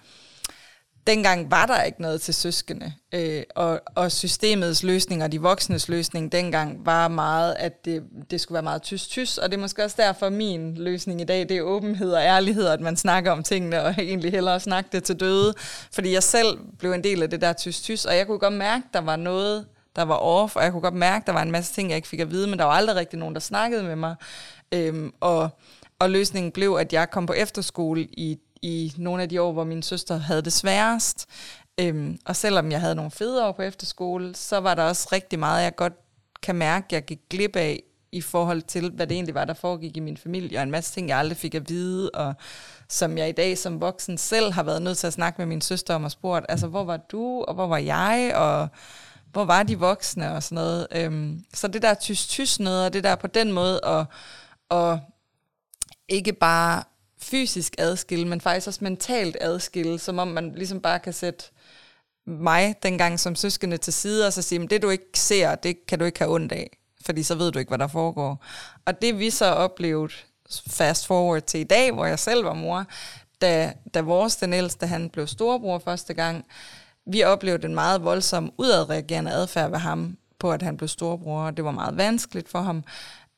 dengang var der ikke noget til søskende, øh, og, og systemets løsning og de voksnes løsning dengang var meget, at det, det skulle være meget tyst-tyst, og det er måske også derfor min løsning i dag, det er åbenhed og ærlighed, at man snakker om tingene, og (laughs) egentlig hellere snakke det til døde, fordi jeg selv blev en del af det der tyst-tyst, og jeg kunne godt mærke, der var noget, der var off, og jeg kunne godt mærke, der var en masse ting, jeg ikke fik at vide, men der var aldrig rigtig nogen, der snakkede med mig. Øhm, og, og løsningen blev, at jeg kom på efterskole i, i nogle af de år, hvor min søster havde det sværest. Øhm, og selvom jeg havde nogle fede år på efterskole, så var der også rigtig meget, jeg godt kan mærke, jeg gik glip af i forhold til, hvad det egentlig var, der foregik i min familie, og en masse ting, jeg aldrig fik at vide, og som jeg i dag som voksen selv har været nødt til at snakke med min søster om og spurgt, altså hvor var du, og hvor var jeg, og hvor var de voksne og sådan noget. Øhm, så det der tysk-tysk noget, og det der på den måde og, og ikke bare fysisk adskille, men faktisk også mentalt adskille, som om man ligesom bare kan sætte mig dengang som søskende til side, og så sige, det du ikke ser, det kan du ikke have ondt af, fordi så ved du ikke, hvad der foregår. Og det vi så oplevede fast forward til i dag, hvor jeg selv var mor, da, da vores, den ældste, han blev storebror første gang, vi oplevede en meget voldsom udadreagerende adfærd ved ham, på at han blev storebror, og det var meget vanskeligt for ham.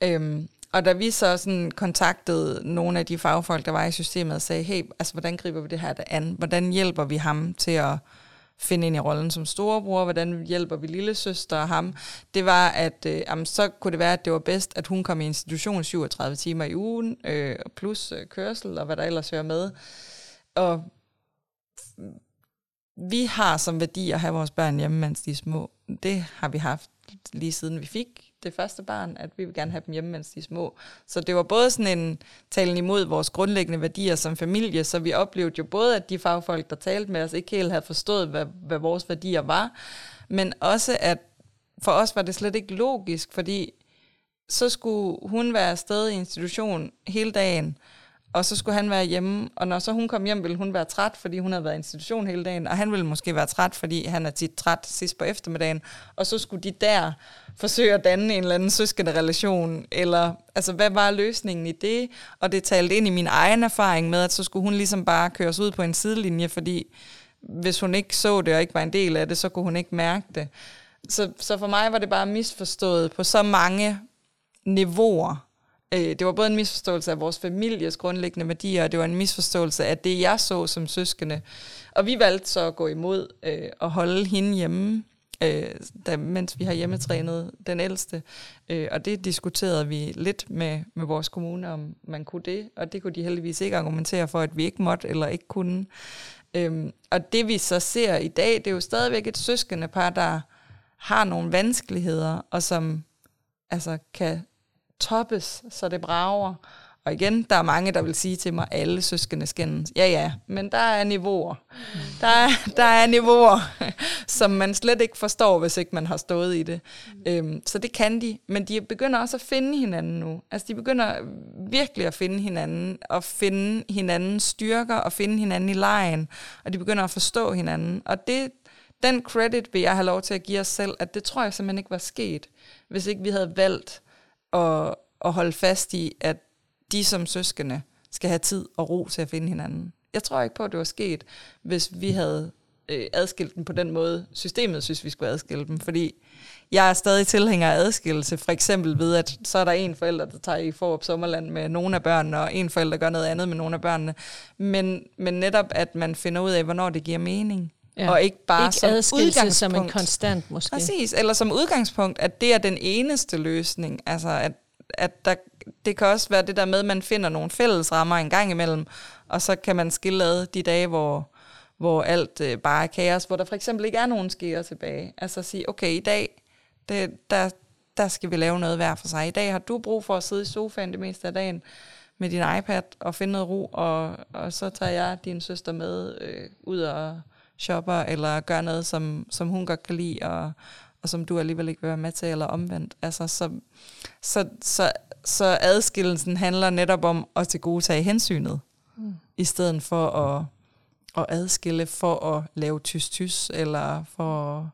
Øhm, og da vi så sådan kontaktede nogle af de fagfolk, der var i systemet, og sagde, hey, altså, hvordan griber vi det her an? Hvordan hjælper vi ham til at finde ind i rollen som storebror? Hvordan hjælper vi lille søster og ham? Det var, at øh, jamen, så kunne det være, at det var bedst, at hun kom i institution 37 timer i ugen, øh, plus øh, kørsel og hvad der ellers hører med. Og vi har som værdi at have vores børn hjemme, mens de er små. Det har vi haft lige siden vi fik det første barn, at vi vil gerne have dem hjemme, mens de er små. Så det var både sådan en talen imod vores grundlæggende værdier som familie, så vi oplevede jo både, at de fagfolk, der talte med os, ikke helt havde forstået, hvad, hvad vores værdier var, men også, at for os var det slet ikke logisk, fordi så skulle hun være afsted i institution hele dagen, og så skulle han være hjemme, og når så hun kom hjem, ville hun være træt, fordi hun havde været i institution hele dagen, og han ville måske være træt, fordi han er tit træt sidst på eftermiddagen, og så skulle de der forsøge at danne en eller anden søskende relation, eller altså hvad var løsningen i det? Og det talte ind i min egen erfaring med, at så skulle hun ligesom bare køres ud på en sidelinje, fordi hvis hun ikke så det og ikke var en del af det, så kunne hun ikke mærke det. Så, så for mig var det bare misforstået på så mange niveauer, øh, det var både en misforståelse af vores families grundlæggende værdier, og det var en misforståelse af det, jeg så som søskende. Og vi valgte så at gå imod øh, og holde hende hjemme, øh, da, mens vi har hjemmetrænet den ældste. Øh, og det diskuterede vi lidt med, med vores kommune, om man kunne det, og det kunne de heldigvis ikke argumentere for, at vi ikke måtte eller ikke kunne. Øhm, og det vi så ser i dag, det er jo stadigvæk et søskende par, der har nogle vanskeligheder, og som altså kan toppes, så det brager. Og igen, der er mange, der vil sige til mig, alle søskende skændes. Ja, ja, men der er niveauer. Der er, der er niveauer, som man slet ikke forstår, hvis ikke man har stået i det. Øhm, så det kan de, men de begynder også at finde hinanden nu. Altså, de begynder virkelig at finde hinanden, og finde hinandens styrker, og finde hinanden i lejen, og de begynder at forstå hinanden. Og det, den credit vil jeg have lov til at give os selv, at det tror jeg simpelthen ikke var sket, hvis ikke vi havde valgt at, at holde fast i, at de som søskende skal have tid og ro til at finde hinanden. Jeg tror ikke på, at det var sket, hvis vi havde øh, adskilt dem på den måde, systemet synes, vi skulle adskille dem. Fordi jeg er stadig tilhænger af adskillelse, for eksempel ved, at så er der en forælder, der tager i Forup Sommerland med nogle af børnene, og en forælder gør noget andet med nogle af børnene. Men, men netop, at man finder ud af, hvornår det giver mening. Ja. Og ikke bare ikke som udgangspunkt. som en konstant måske. Præcis, eller som udgangspunkt, at det er den eneste løsning. Altså, at, at der, det kan også være det der med, at man finder nogle fælles rammer en gang imellem, og så kan man skille ad de dage, hvor, hvor alt øh, bare er kaos, hvor der for eksempel ikke er nogen skeer tilbage. Altså at sige, okay, i dag, det, der, der skal vi lave noget hver for sig. I dag har du brug for at sidde i sofaen det meste af dagen med din iPad og finde noget ro, og, og så tager jeg din søster med øh, ud og shopper, eller gør noget, som, som hun godt kan lide, og, og som du alligevel ikke vil være med til, eller omvendt. Altså, så, så, så, så adskillelsen handler netop om at til gode tage hensynet, mm. i stedet for at, at adskille for at lave tys-tys, eller for,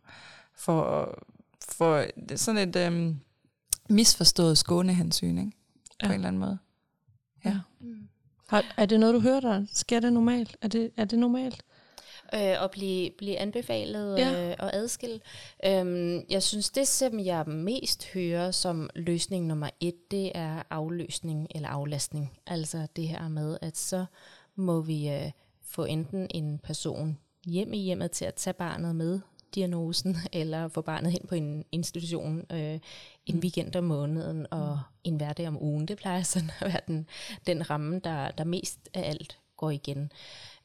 for, for sådan et øhm, misforstået skånehensyn, ikke? på ja. en eller anden måde. Ja. Mm. Har, er det noget, du hører der? Sker det normalt? Er det, er det normalt? Øh, og blive, blive anbefalet ja. øh, og adskille. Øhm, jeg synes, det som jeg mest hører som løsning nummer et, det er afløsning eller aflastning. Altså det her med, at så må vi øh, få enten en person hjem i hjemmet til at tage barnet med diagnosen, (laughs) eller få barnet hen på en institution øh, en mm. weekend om måneden og mm. en hverdag om ugen. Det plejer sådan at være den, den ramme, der, der mest af alt går igen.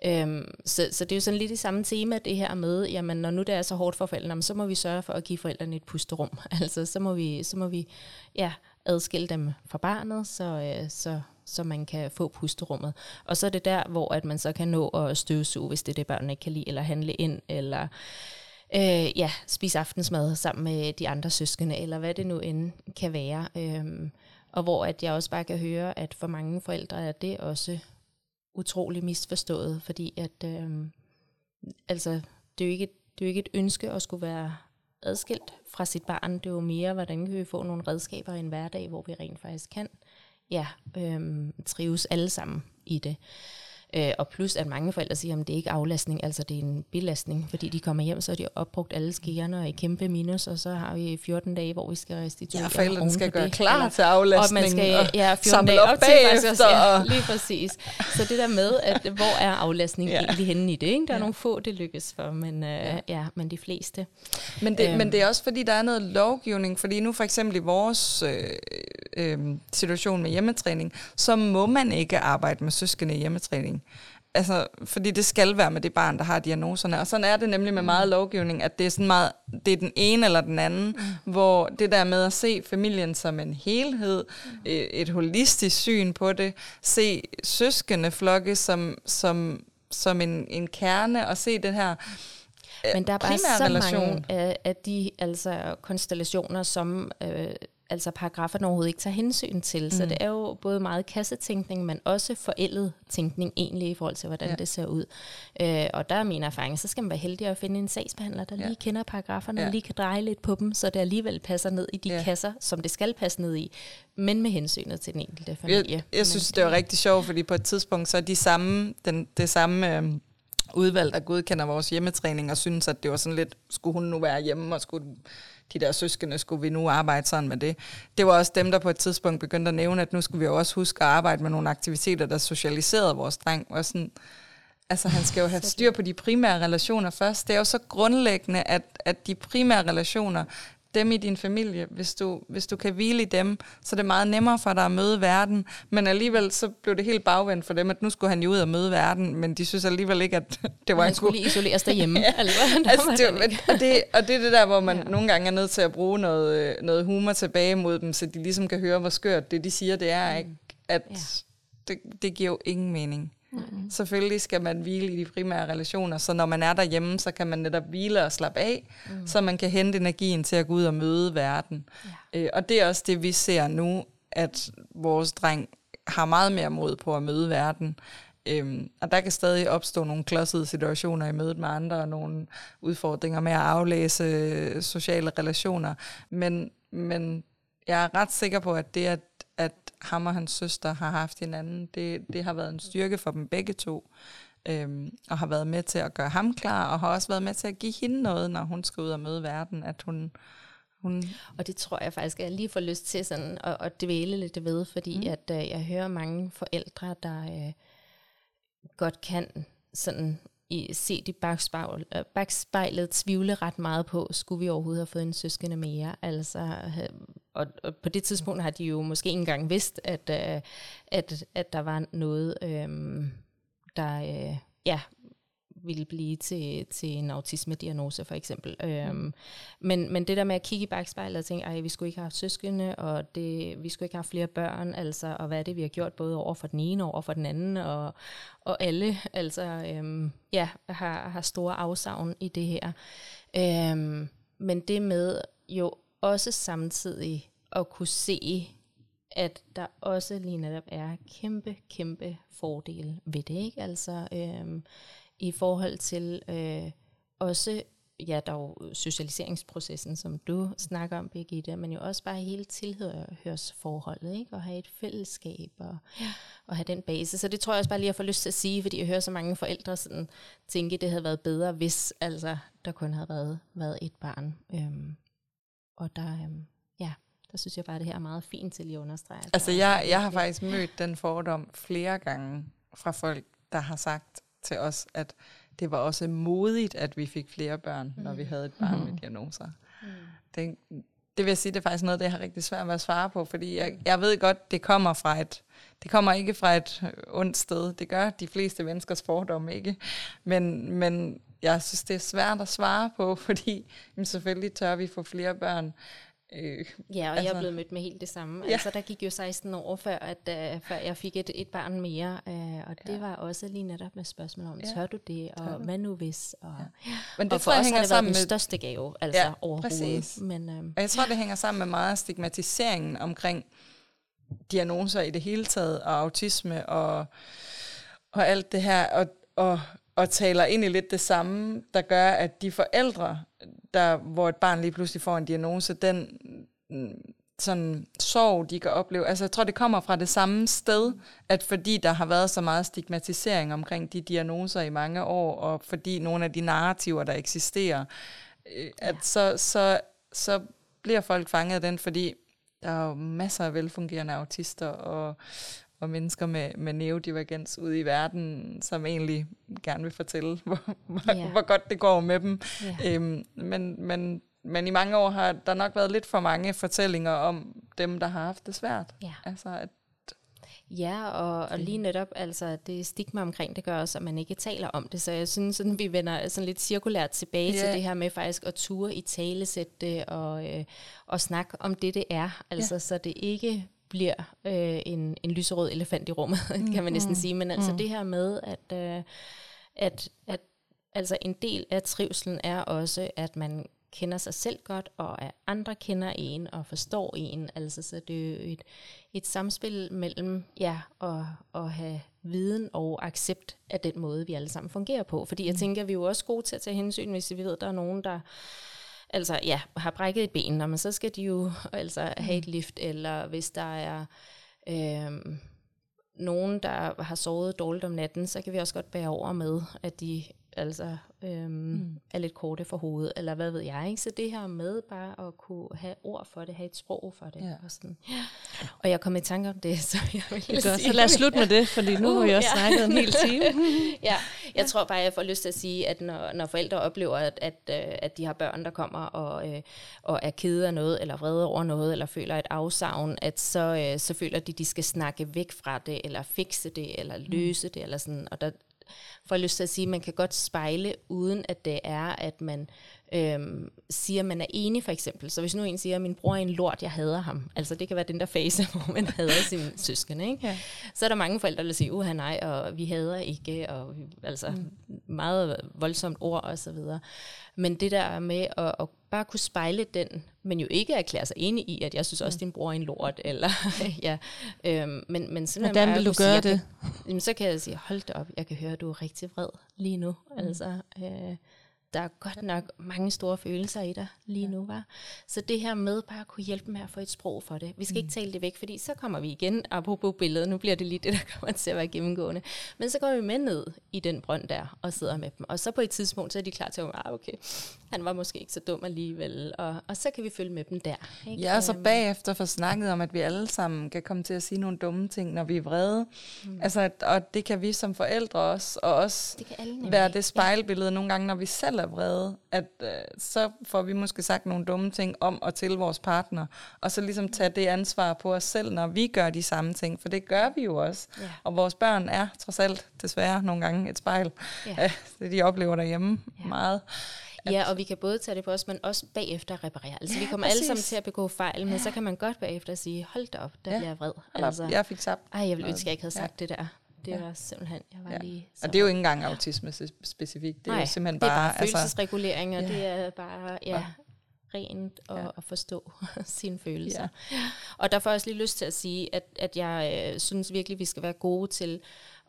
Øhm, så, så det er jo sådan lidt i samme tema, det her med, jamen når nu det er så hårdt for forældrene, så må vi sørge for at give forældrene et pusterum. (laughs) Altså så må vi, så må vi ja, adskille dem fra barnet, så, øh, så, så man kan få pusterummet. Og så er det der, hvor at man så kan nå at støvsuge, hvis det er det, børnene ikke kan lide, eller handle ind, eller øh, ja, spise aftensmad sammen med de andre søskende, eller hvad det nu end kan være. Øhm, og hvor at jeg også bare kan høre, at for mange forældre er det også utrolig misforstået, fordi at øh, altså, det, er jo ikke, det er jo ikke et ønske at skulle være adskilt fra sit barn. Det er jo mere, hvordan kan vi få nogle redskaber i en hverdag, hvor vi rent faktisk kan ja, øh, trives alle sammen i det. Øh, og plus at mange forældre siger, at det er ikke aflastning, altså det er en belastning, fordi de kommer hjem, så er de opbrugt alle skærene og i kæmpe minus, og så har vi 14 dage, hvor vi skal restituere. Ja, forældrene skal gøre det. klar eller, til aflastning. Og man skal ja, 14 dage op, op bagefter. Til, ja, lige præcis. Så det der med, at hvor er aflastning ja. egentlig henne i det? Ikke? Der er ja. nogle få, det lykkes for, men, øh, ja. ja, men de fleste. Men det, øhm. men det er også fordi, der er noget lovgivning, fordi nu for eksempel i vores øh, øh, situation med hjemmetræning, så må man ikke arbejde med søskende i hjemmetræning. Altså, fordi det skal være med det barn, der har diagnoserne. Og sådan er det nemlig med meget mm. lovgivning, at det er, sådan meget, det er den ene eller den anden, mm. hvor det der med at se familien som en helhed, mm. et, holistisk syn på det, se søskende flokke som, som, som en, en kerne, og se den her Men der er bare så relation. mange af, af de altså, konstellationer, som... Øh, altså paragraferne overhovedet ikke tager hensyn til. Mm. Så det er jo både meget kassetænkning, men også forældet tænkning egentlig i forhold til, hvordan ja. det ser ud. Øh, og der er min erfaring, så skal man være heldig at finde en sagsbehandler, der ja. lige kender paragraferne, ja. og lige kan dreje lidt på dem, så det alligevel passer ned i de ja. kasser, som det skal passe ned i, men med hensynet til den enkelte familie. Jeg, jeg synes, det var rigtig sjovt, fordi på et tidspunkt, så er de samme, den, det samme... Øh, udvalg, der godkender vores hjemmetræning, og synes, at det var sådan lidt, skulle hun nu være hjemme, og skulle de der søskende, skulle vi nu arbejde sådan med det. Det var også dem, der på et tidspunkt begyndte at nævne, at nu skulle vi jo også huske at arbejde med nogle aktiviteter, der socialiserede vores dreng. Og sådan, altså han skal jo have styr på de primære relationer først. Det er jo så grundlæggende, at, at de primære relationer, dem i din familie, hvis du, hvis du kan hvile i dem, så er det meget nemmere for dig at møde verden. Men alligevel så blev det helt bagvendt for dem, at nu skulle han jo ud og møde verden, men de synes alligevel ikke, at (laughs) det var Han en skulle god... lige isoleres derhjemme. (laughs) ja. altså, Altså, det, men- og, det, og det er det der, hvor man ja. nogle gange er nødt til at bruge noget, øh, noget humor tilbage mod dem, så de ligesom kan høre, hvor skørt det, de siger, det er, ikke? At Ja. det, det giver jo ingen mening. Mm. Selvfølgelig skal man hvile i de primære relationer, så når man er derhjemme, så kan man netop hvile og slappe af, mm. så man kan hente energien til at gå ud og møde verden. Ja. Øh, og det er også det, vi ser nu, at vores dreng har meget mere mod på at møde verden. Øhm, og der kan stadig opstå nogle klodsede situationer i mødet med andre, og nogle udfordringer med at aflæse øh, sociale relationer. Men, men jeg er ret sikker på, at det, at, at ham og hans søster har haft hinanden, det, det har været en styrke for dem begge to. Øhm, og har været med til at gøre ham klar, og har også været med til at give hende noget, når hun skal ud og møde verden, at hun, hun Og det tror jeg faktisk, at jeg lige får lyst til sådan at, at dvæle lidt ved, fordi mm. at øh, jeg hører mange forældre, der øh, godt kan sådan i, se de bagspejl, øh, bagspejlet tvivle ret meget på, skulle vi overhovedet have fået en søskende mere. Altså, øh, og, og på det tidspunkt har de jo måske ikke engang vidst, at, øh, at, at der var noget, øhm, der øh, ja, ville blive til, til en autisme-diagnose for eksempel. Mm. Øhm, men, men det der med at kigge i bagspejlet og tænke, ej, vi skulle ikke have haft søskende, og det, vi skulle ikke have haft flere børn, altså, og hvad er det, vi har gjort både over for den ene og over for den anden, og, og alle altså, øhm, ja, har, har store afsavn i det her. Øhm, men det med jo også samtidig at kunne se, at der også lige netop er kæmpe, kæmpe fordele ved det, ikke? Altså, øhm, i forhold til øh, også, ja, jo socialiseringsprocessen, som du snakker om, Birgitte, men jo også bare hele tilhørsforholdet, ikke? Og have et fællesskab og, ja. og have den base. Så det tror jeg også bare lige, at jeg får lyst til at sige, fordi jeg hører så mange forældre sådan, tænke, det havde været bedre, hvis altså, der kun havde været, været et barn. Øhm, og der, øhm, ja, der synes jeg bare, at det her er meget fint til lige at understrege. at Altså, jeg, jeg har faktisk mødt den fordom flere gange fra folk, der har sagt til os, at det var også modigt, at vi fik flere børn, når vi havde et barn med diagnoser. Mm. Det, det vil jeg sige, det er faktisk noget, det jeg har rigtig svært ved at svare på, fordi jeg, jeg ved godt, det kommer fra et, det kommer ikke fra et ondt sted. Det gør de fleste menneskers fordomme ikke. Men, men jeg synes, det er svært at svare på, (laughs) fordi jamen, selvfølgelig tør vi få flere børn. Øh, Ja, og altså, jeg Altså- er blevet mødt med helt det samme. Ja. Altså, der gik jo 16 år før, at, uh, før jeg fik et, et barn mere, uh, og det Ja. var også lige netop med spørgsmål om, Ja. tør du det, og Tør du? hvad nu hvis? Og, ja. men det og tror jeg hænger sammen den med største gave, altså Ja, overhovedet. præcis. Men, øhm, Og jeg tror, det hænger sammen med meget stigmatiseringen omkring diagnoser i det hele taget, og autisme og, og alt det her, og, og, og taler ind i lidt det samme, der gør, at de forældre, der, hvor et barn lige pludselig får en diagnose, den mm, sådan sorg, de kan opleve, altså jeg tror, det kommer fra det samme sted, at fordi der har været så meget stigmatisering omkring de diagnoser i mange år, og fordi nogle af de narrativer, der eksisterer, øh, at så, så, så bliver folk fanget af den, fordi der er jo masser af velfungerende autister og, og mennesker med, med neurodivergens ude i verden, som egentlig gerne vil fortælle, (laughs) hvor, hvor, Ja. hvor godt det går med dem. ja. Øhm, men, men, men i mange år har der nok været lidt for mange fortællinger om dem, der har haft det svært. Ja. Altså, at, Ja, og, og lige netop, altså det stigma omkring, det gør også, at man ikke taler om det. Så jeg synes, sådan, vi vender sådan lidt cirkulært tilbage Ja. til det her med faktisk at ture i talesætte det og, øh, og snakke om det, det er. Altså, ja. så det ikke bliver øh, en, en lyserød elefant i rummet, (laughs) kan man næsten sige. Men altså det her med, at, øh, at, at altså en del af trivselen er også, at man kender sig selv godt, og at andre kender en og forstår en. Altså, så det er jo et, et samspil mellem ja, at, at have viden og accept af den måde, vi alle sammen fungerer på. Fordi jeg tænker, vi er jo også gode til at tage hensyn, hvis vi ved, at der er nogen, der altså, ja, har brækket et ben, men så skal de jo (laughs) altså have et lift, eller hvis der er øhm, nogen, der har sovet dårligt om natten, så kan vi også godt bære over med, at de altså øhm, mm. er lidt korte for hovedet, eller hvad ved jeg. Ikke? Så det her med bare at kunne have ord for det, have et sprog for det. Ja. Og, sådan. og jeg kom i tanke om det, (laughs) så jeg vil Det godt. Så lad os slutte med det, fordi nu har vi også Uh, ja. snakket en hel time. (laughs) ja, jeg tror bare, jeg får lyst til at sige, at når, når forældre oplever, at, at, øh, at de har børn, der kommer og, øh, og er kede af noget, eller vrede over noget, eller føler et afsavn, at så, øh, så føler de, de skal snakke væk fra det, eller fikse det, eller løse det, eller sådan. Og der får jeg lyst til at sige, at man kan godt spejle, uden at det er, at man øhm, siger, at man er enig for eksempel. Så hvis nu en siger, at min bror er en lort, jeg hader ham. Altså det kan være den der fase, (laughs) hvor man hader sine (laughs) søskende. Ikke? Ja. Så er der mange forældre, der siger, uha nej, og vi hader ikke, og vi- altså mm. meget voldsomt ord og så videre. Men det der med at, at bare kunne spejle den, men jo ikke erklære sig enig i, at jeg synes også, at din bror er en lort, (laughs) eller ja, øhm, men, men simpelthen Hvordan vil du sige, gøre jeg det? Kan, jamen, så kan jeg sige, hold da op, jeg kan høre, at du er rigtig vred lige nu. Mm. Altså, øh, der er godt nok mange store følelser i dig lige nu, var. Så det her med bare at kunne hjælpe med at få et sprog for det. Vi skal mm. ikke tale det væk, fordi så kommer vi igen, apropos billedet, nu bliver det lige det, der kommer til at være gennemgående. Men så går vi med ned i den brønd der, og sidder med dem. Og så på et tidspunkt, så er de klar til at ah, okay, han var måske ikke så dum alligevel. Og, og så kan vi følge med dem der. Ikke? Ja, og så Øhm, bagefter få snakket om, at vi alle sammen kan komme til at sige nogle dumme ting, når vi er vrede. Mm. Altså, og det kan vi som forældre også, og også Det være det spejlbillede nogle gange, når vi selv er vrede, at øh, så får vi måske sagt nogle dumme ting om og til vores partner, og så ligesom tage det ansvar på os selv, når vi gør de samme ting, for det gør vi jo også. Ja. Og vores børn er trods alt desværre nogle gange et spejl. Ja. Ja. Det de oplever derhjemme Ja. ja. meget. Ja, og vi kan både tage det på os, men også bagefter reparere. Altså, vi kommer alle sammen præcis. til at begå fejl, men så kan man godt bagefter sige, hold da op, der Ja. bliver jeg vred. Altså, jeg fik tabt. ej, jeg ville ønske, at jeg ikke havde Ja. sagt det der. Det Ja. var simpelthen, jeg var Ja. lige så Og det er jo ikke engang autisme spe- specifikt. Det er Nej, jo simpelthen det er bare... bare følelsesregulering, og ja. det er bare, ja, Ja. rent og, Ja. at forstå (laughs) sine følelser. Ja. Og der får jeg også lige lyst til at sige, at, at jeg øh, synes virkelig, vi skal være gode til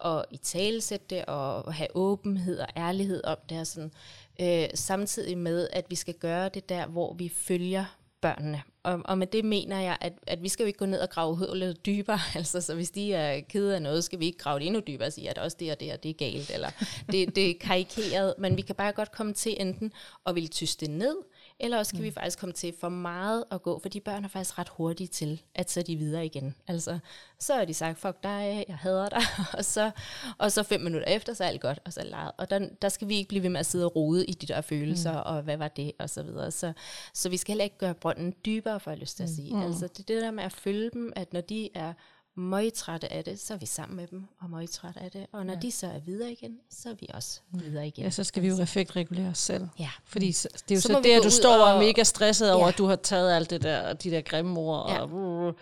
at i talesætte det, og have åbenhed og ærlighed om det, og sådan, øh, samtidig med, at vi skal gøre det der, hvor vi følger børnene. Og, og med det mener jeg, at, at vi skal jo ikke gå ned og grave hullet dybere. (laughs) Altså, så hvis de er kede af noget, skal vi ikke grave det endnu dybere og sige, at også det og det og det er galt, eller det, det er karikeret. Men vi kan bare godt komme til enten at ville tyste det ned, eller også kan mm. vi faktisk komme til for meget at gå, for de børn er faktisk ret hurtige til, at så er de videre igen. Altså, så er de sagt, fuck dig, jeg hader dig, (laughs) og så, og så fem minutter efter, så er alt godt, og så er lejet. Og der, der skal vi ikke blive ved med at sidde og rode i de der følelser, mm. og hvad var det, og så videre. Så, så vi skal heller ikke gøre brønden dybere, for jeg har lyst til at sige. Mm. Altså, det det der med at følge dem, at når de er møgtrætte af det, så er vi sammen med dem og møgtrætte af det. Og når ja. de så er videre igen, så er vi også videre igen. Ja, så skal vi jo effektregulere os selv. Ja. Fordi så, det er jo Så så, det, at du står og er mega stresset over, Ja. at du har taget alt det der, de der grimme ord. Ja. Og,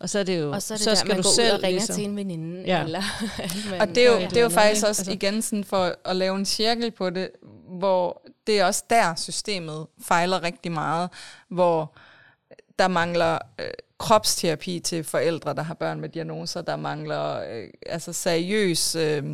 og så er det jo, Og så er det så der, skal man du går selv ud og ringer ligesom, til en veninde. Ja. Eller, (laughs) man, Og det er jo, Ja. det er jo faktisk også Altså- igen sådan for at lave en cirkel på det, hvor det er også der systemet fejler rigtig meget, hvor der mangler øh, kropsterapi til forældre, der har børn med diagnoser, der mangler øh, altså seriøs øh,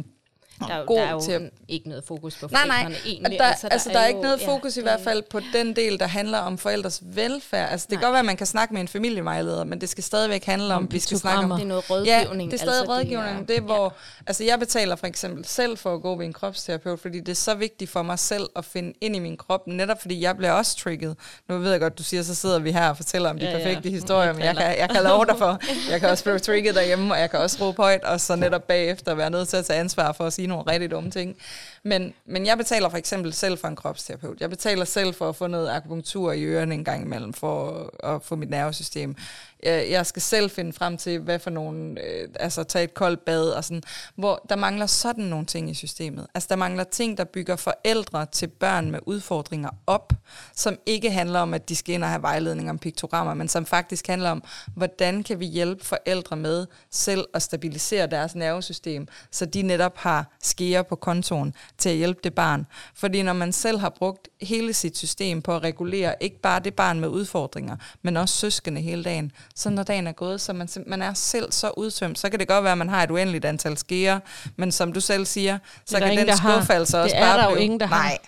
der, er jo- god der er jo til ikke noget fokus på Nej, nej. forældrene Og egentlig. der, altså, der, altså, der er, ikke noget jo- fokus ja, i hvert det- fald på den del, der handler om forældres velfærd. Altså, det kan Nej. godt være, at man kan snakke med en familievejleder, men det skal stadigvæk handle om, Om vi skal snakke om. Det er noget Ja, rådgivning. det er stadig altså, rådgivning. Det er, hvor, ja. altså jeg betaler for eksempel selv for at gå ved en kropsterapeut, fordi det er så vigtigt for mig selv at finde ind i min krop, netop fordi jeg bliver også trigget. Nu ved jeg godt, du siger, så sidder vi her og fortæller om de Ja, ja. perfekte historier, men jeg kan, jeg kan love dig for, (laughs) jeg kan også blive trigget derhjemme, og jeg kan også råbe højt, og så netop bagefter være nødt til at tage ansvar for at sige nogle rigtig dumme ting. Men, men jeg betaler for eksempel selv for en kropsterapeut. Jeg betaler selv for at få noget akupunktur i ørerne en gang imellem, for at få mit nervesystem. Jeg, jeg skal selv finde frem til, hvad for nogle, øh, altså tage et koldt bad og sådan, hvor der mangler sådan nogle ting i systemet. Altså der mangler ting, der bygger forældre til børn med udfordringer op, som ikke handler om, at de skal ind og have vejledning om piktogrammer, men som faktisk handler om, hvordan kan vi hjælpe forældre med selv at stabilisere deres nervesystem, så de netop har skære på kontoen til at hjælpe det barn. Fordi når man selv har brugt hele sit system på at regulere ikke bare det barn med udfordringer, men også søskende hele dagen, så når dagen er gået, så man, man er selv så udtømt, så kan det godt være, at man har et uendeligt antal skære, men som du selv siger, så kan ingen, den skuffe altså Det også er bare der jo blive... ingen, der har. Nej.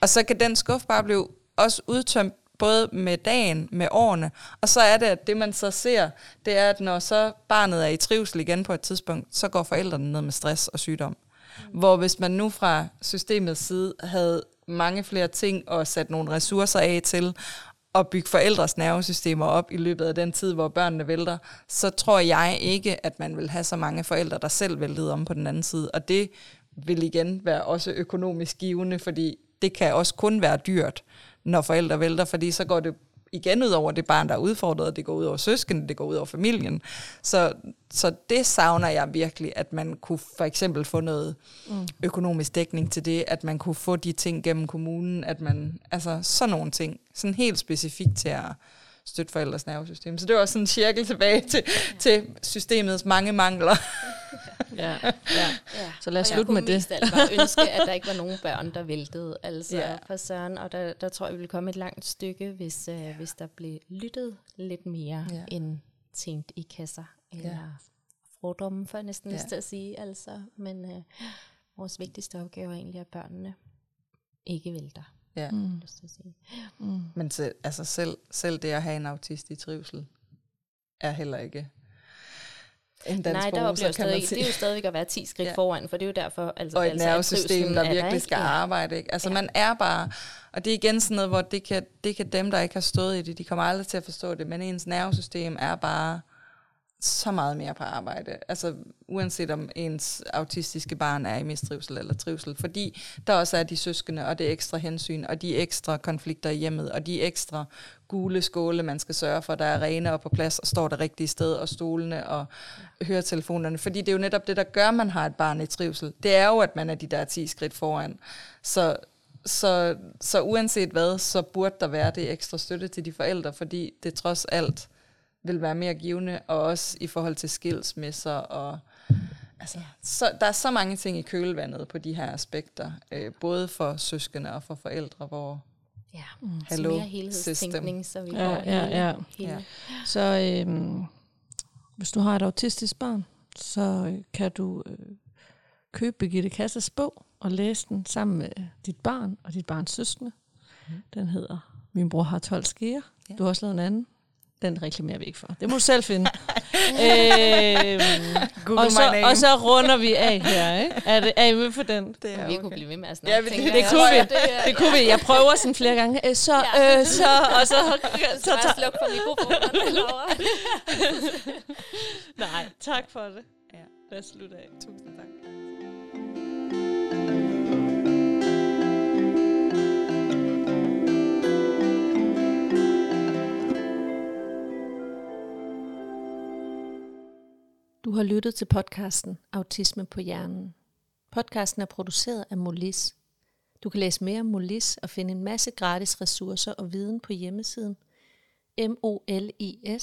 Og så kan den skuffe bare blive også udtømt både med dagen, med årene, og så er det, at det man så ser, det er, at når så barnet er i trivsel igen på et tidspunkt, så går forældrene ned med stress og sygdom. Hvor hvis man nu fra systemets side havde mange flere ting og sat nogle ressourcer af til at bygge forældres nervesystemer op i løbet af den tid, hvor børnene vælter, så tror jeg ikke, at man vil have så mange forældre, der selv væltede om på den anden side. Og det vil igen være også økonomisk givende, fordi det kan også kun være dyrt, når forældre vælter, fordi så går det igen ud over det barn, der er udfordret, det går ud over søsken, det går ud over familien. Så, så det savner jeg virkelig, at man kunne for eksempel få noget mm. økonomisk dækning til det, at man kunne få de ting gennem kommunen, at man, altså sådan nogle ting, sådan helt specifikt til at støtte forældres nervesystem. Så det var sådan en cirkel tilbage til, til systemets mange mangler. (laughs) ja, ja. ja. Så lad os slutte med det. Jeg kunne (laughs) ønske, at der ikke var nogen børn, der væltede. Altså ja. for søren, og der, der tror jeg, vi vil komme et langt stykke, hvis, uh, hvis der blev lyttet lidt mere ja. end tænkt i kasser. Eller ja. fordomme, for næsten ja. lyst til at sige. Altså. Men uh, vores vigtigste opgave er egentlig, at børnene ikke vælter. Ja. Mm. Lyst til at sige. Mm. Men selv, altså selv, selv det at have en autist i trivsel, er heller ikke en Nej, der oplever stadig, det er jo stadigvæk at være 10 skridt ja. foran, for det er jo derfor... Altså, og et altså, nervesystem, der virkelig der, skal ja. arbejde. Ikke? Altså ja. man er bare... Og det er igen sådan noget, hvor det kan, det kan dem, der ikke har stået i det, de kommer aldrig til at forstå det, men ens nervesystem er bare så meget mere på arbejde. Altså uanset om ens autistiske barn er i mistrivsel eller trivsel, fordi der også er de søskende og det ekstra hensyn og de ekstra konflikter i hjemmet og de ekstra gule skåle, man skal sørge for, der er rene og på plads og står det rigtige sted og stolene og høretelefonerne. Fordi det er jo netop det, der gør, at man har et barn i trivsel. Det er jo, at man er de der 10 skridt foran. Så, så, så uanset hvad, så burde der være det ekstra støtte til de forældre, fordi det trods alt vil være mere givende, og også i forhold til skilsmisser og altså, så, der er så mange ting i kølvandet på de her aspekter, øh, både for søskende og for forældre, hvor ja, mm. Hello, mere helhedstænkning, så vi ja, ja, ja, ja. ja. Så øhm, hvis du har et autistisk barn, så kan du øh, købe Birgitte Kassas bog og læse den sammen med dit barn og dit barns søskende. Mm. Den hedder Min bror har 12 skeer. Ja. Du har også lavet en anden den reklamerer vi ikke for. Det må du selv finde. (laughs) øhm, og, så, og så runder vi af her, ikke? Er, det, er I med på den? Det er vi okay. kunne blive ved med at snakke. Ja, det, det, det, kunne vi. Det, det kunne vi. Jeg prøver sådan flere gange. Øh, så, ja. øh, så, og så... (laughs) så, så, så sluk for mikrofonen, Laura. (laughs) Nej, tak for det. Ja. Lad os slutte af. Tusind tak. Du har lyttet til podcasten Autisme på hjernen. Podcasten er produceret af Molis. Du kan læse mere om Molis og finde en masse gratis ressourcer og viden på hjemmesiden molis.dk.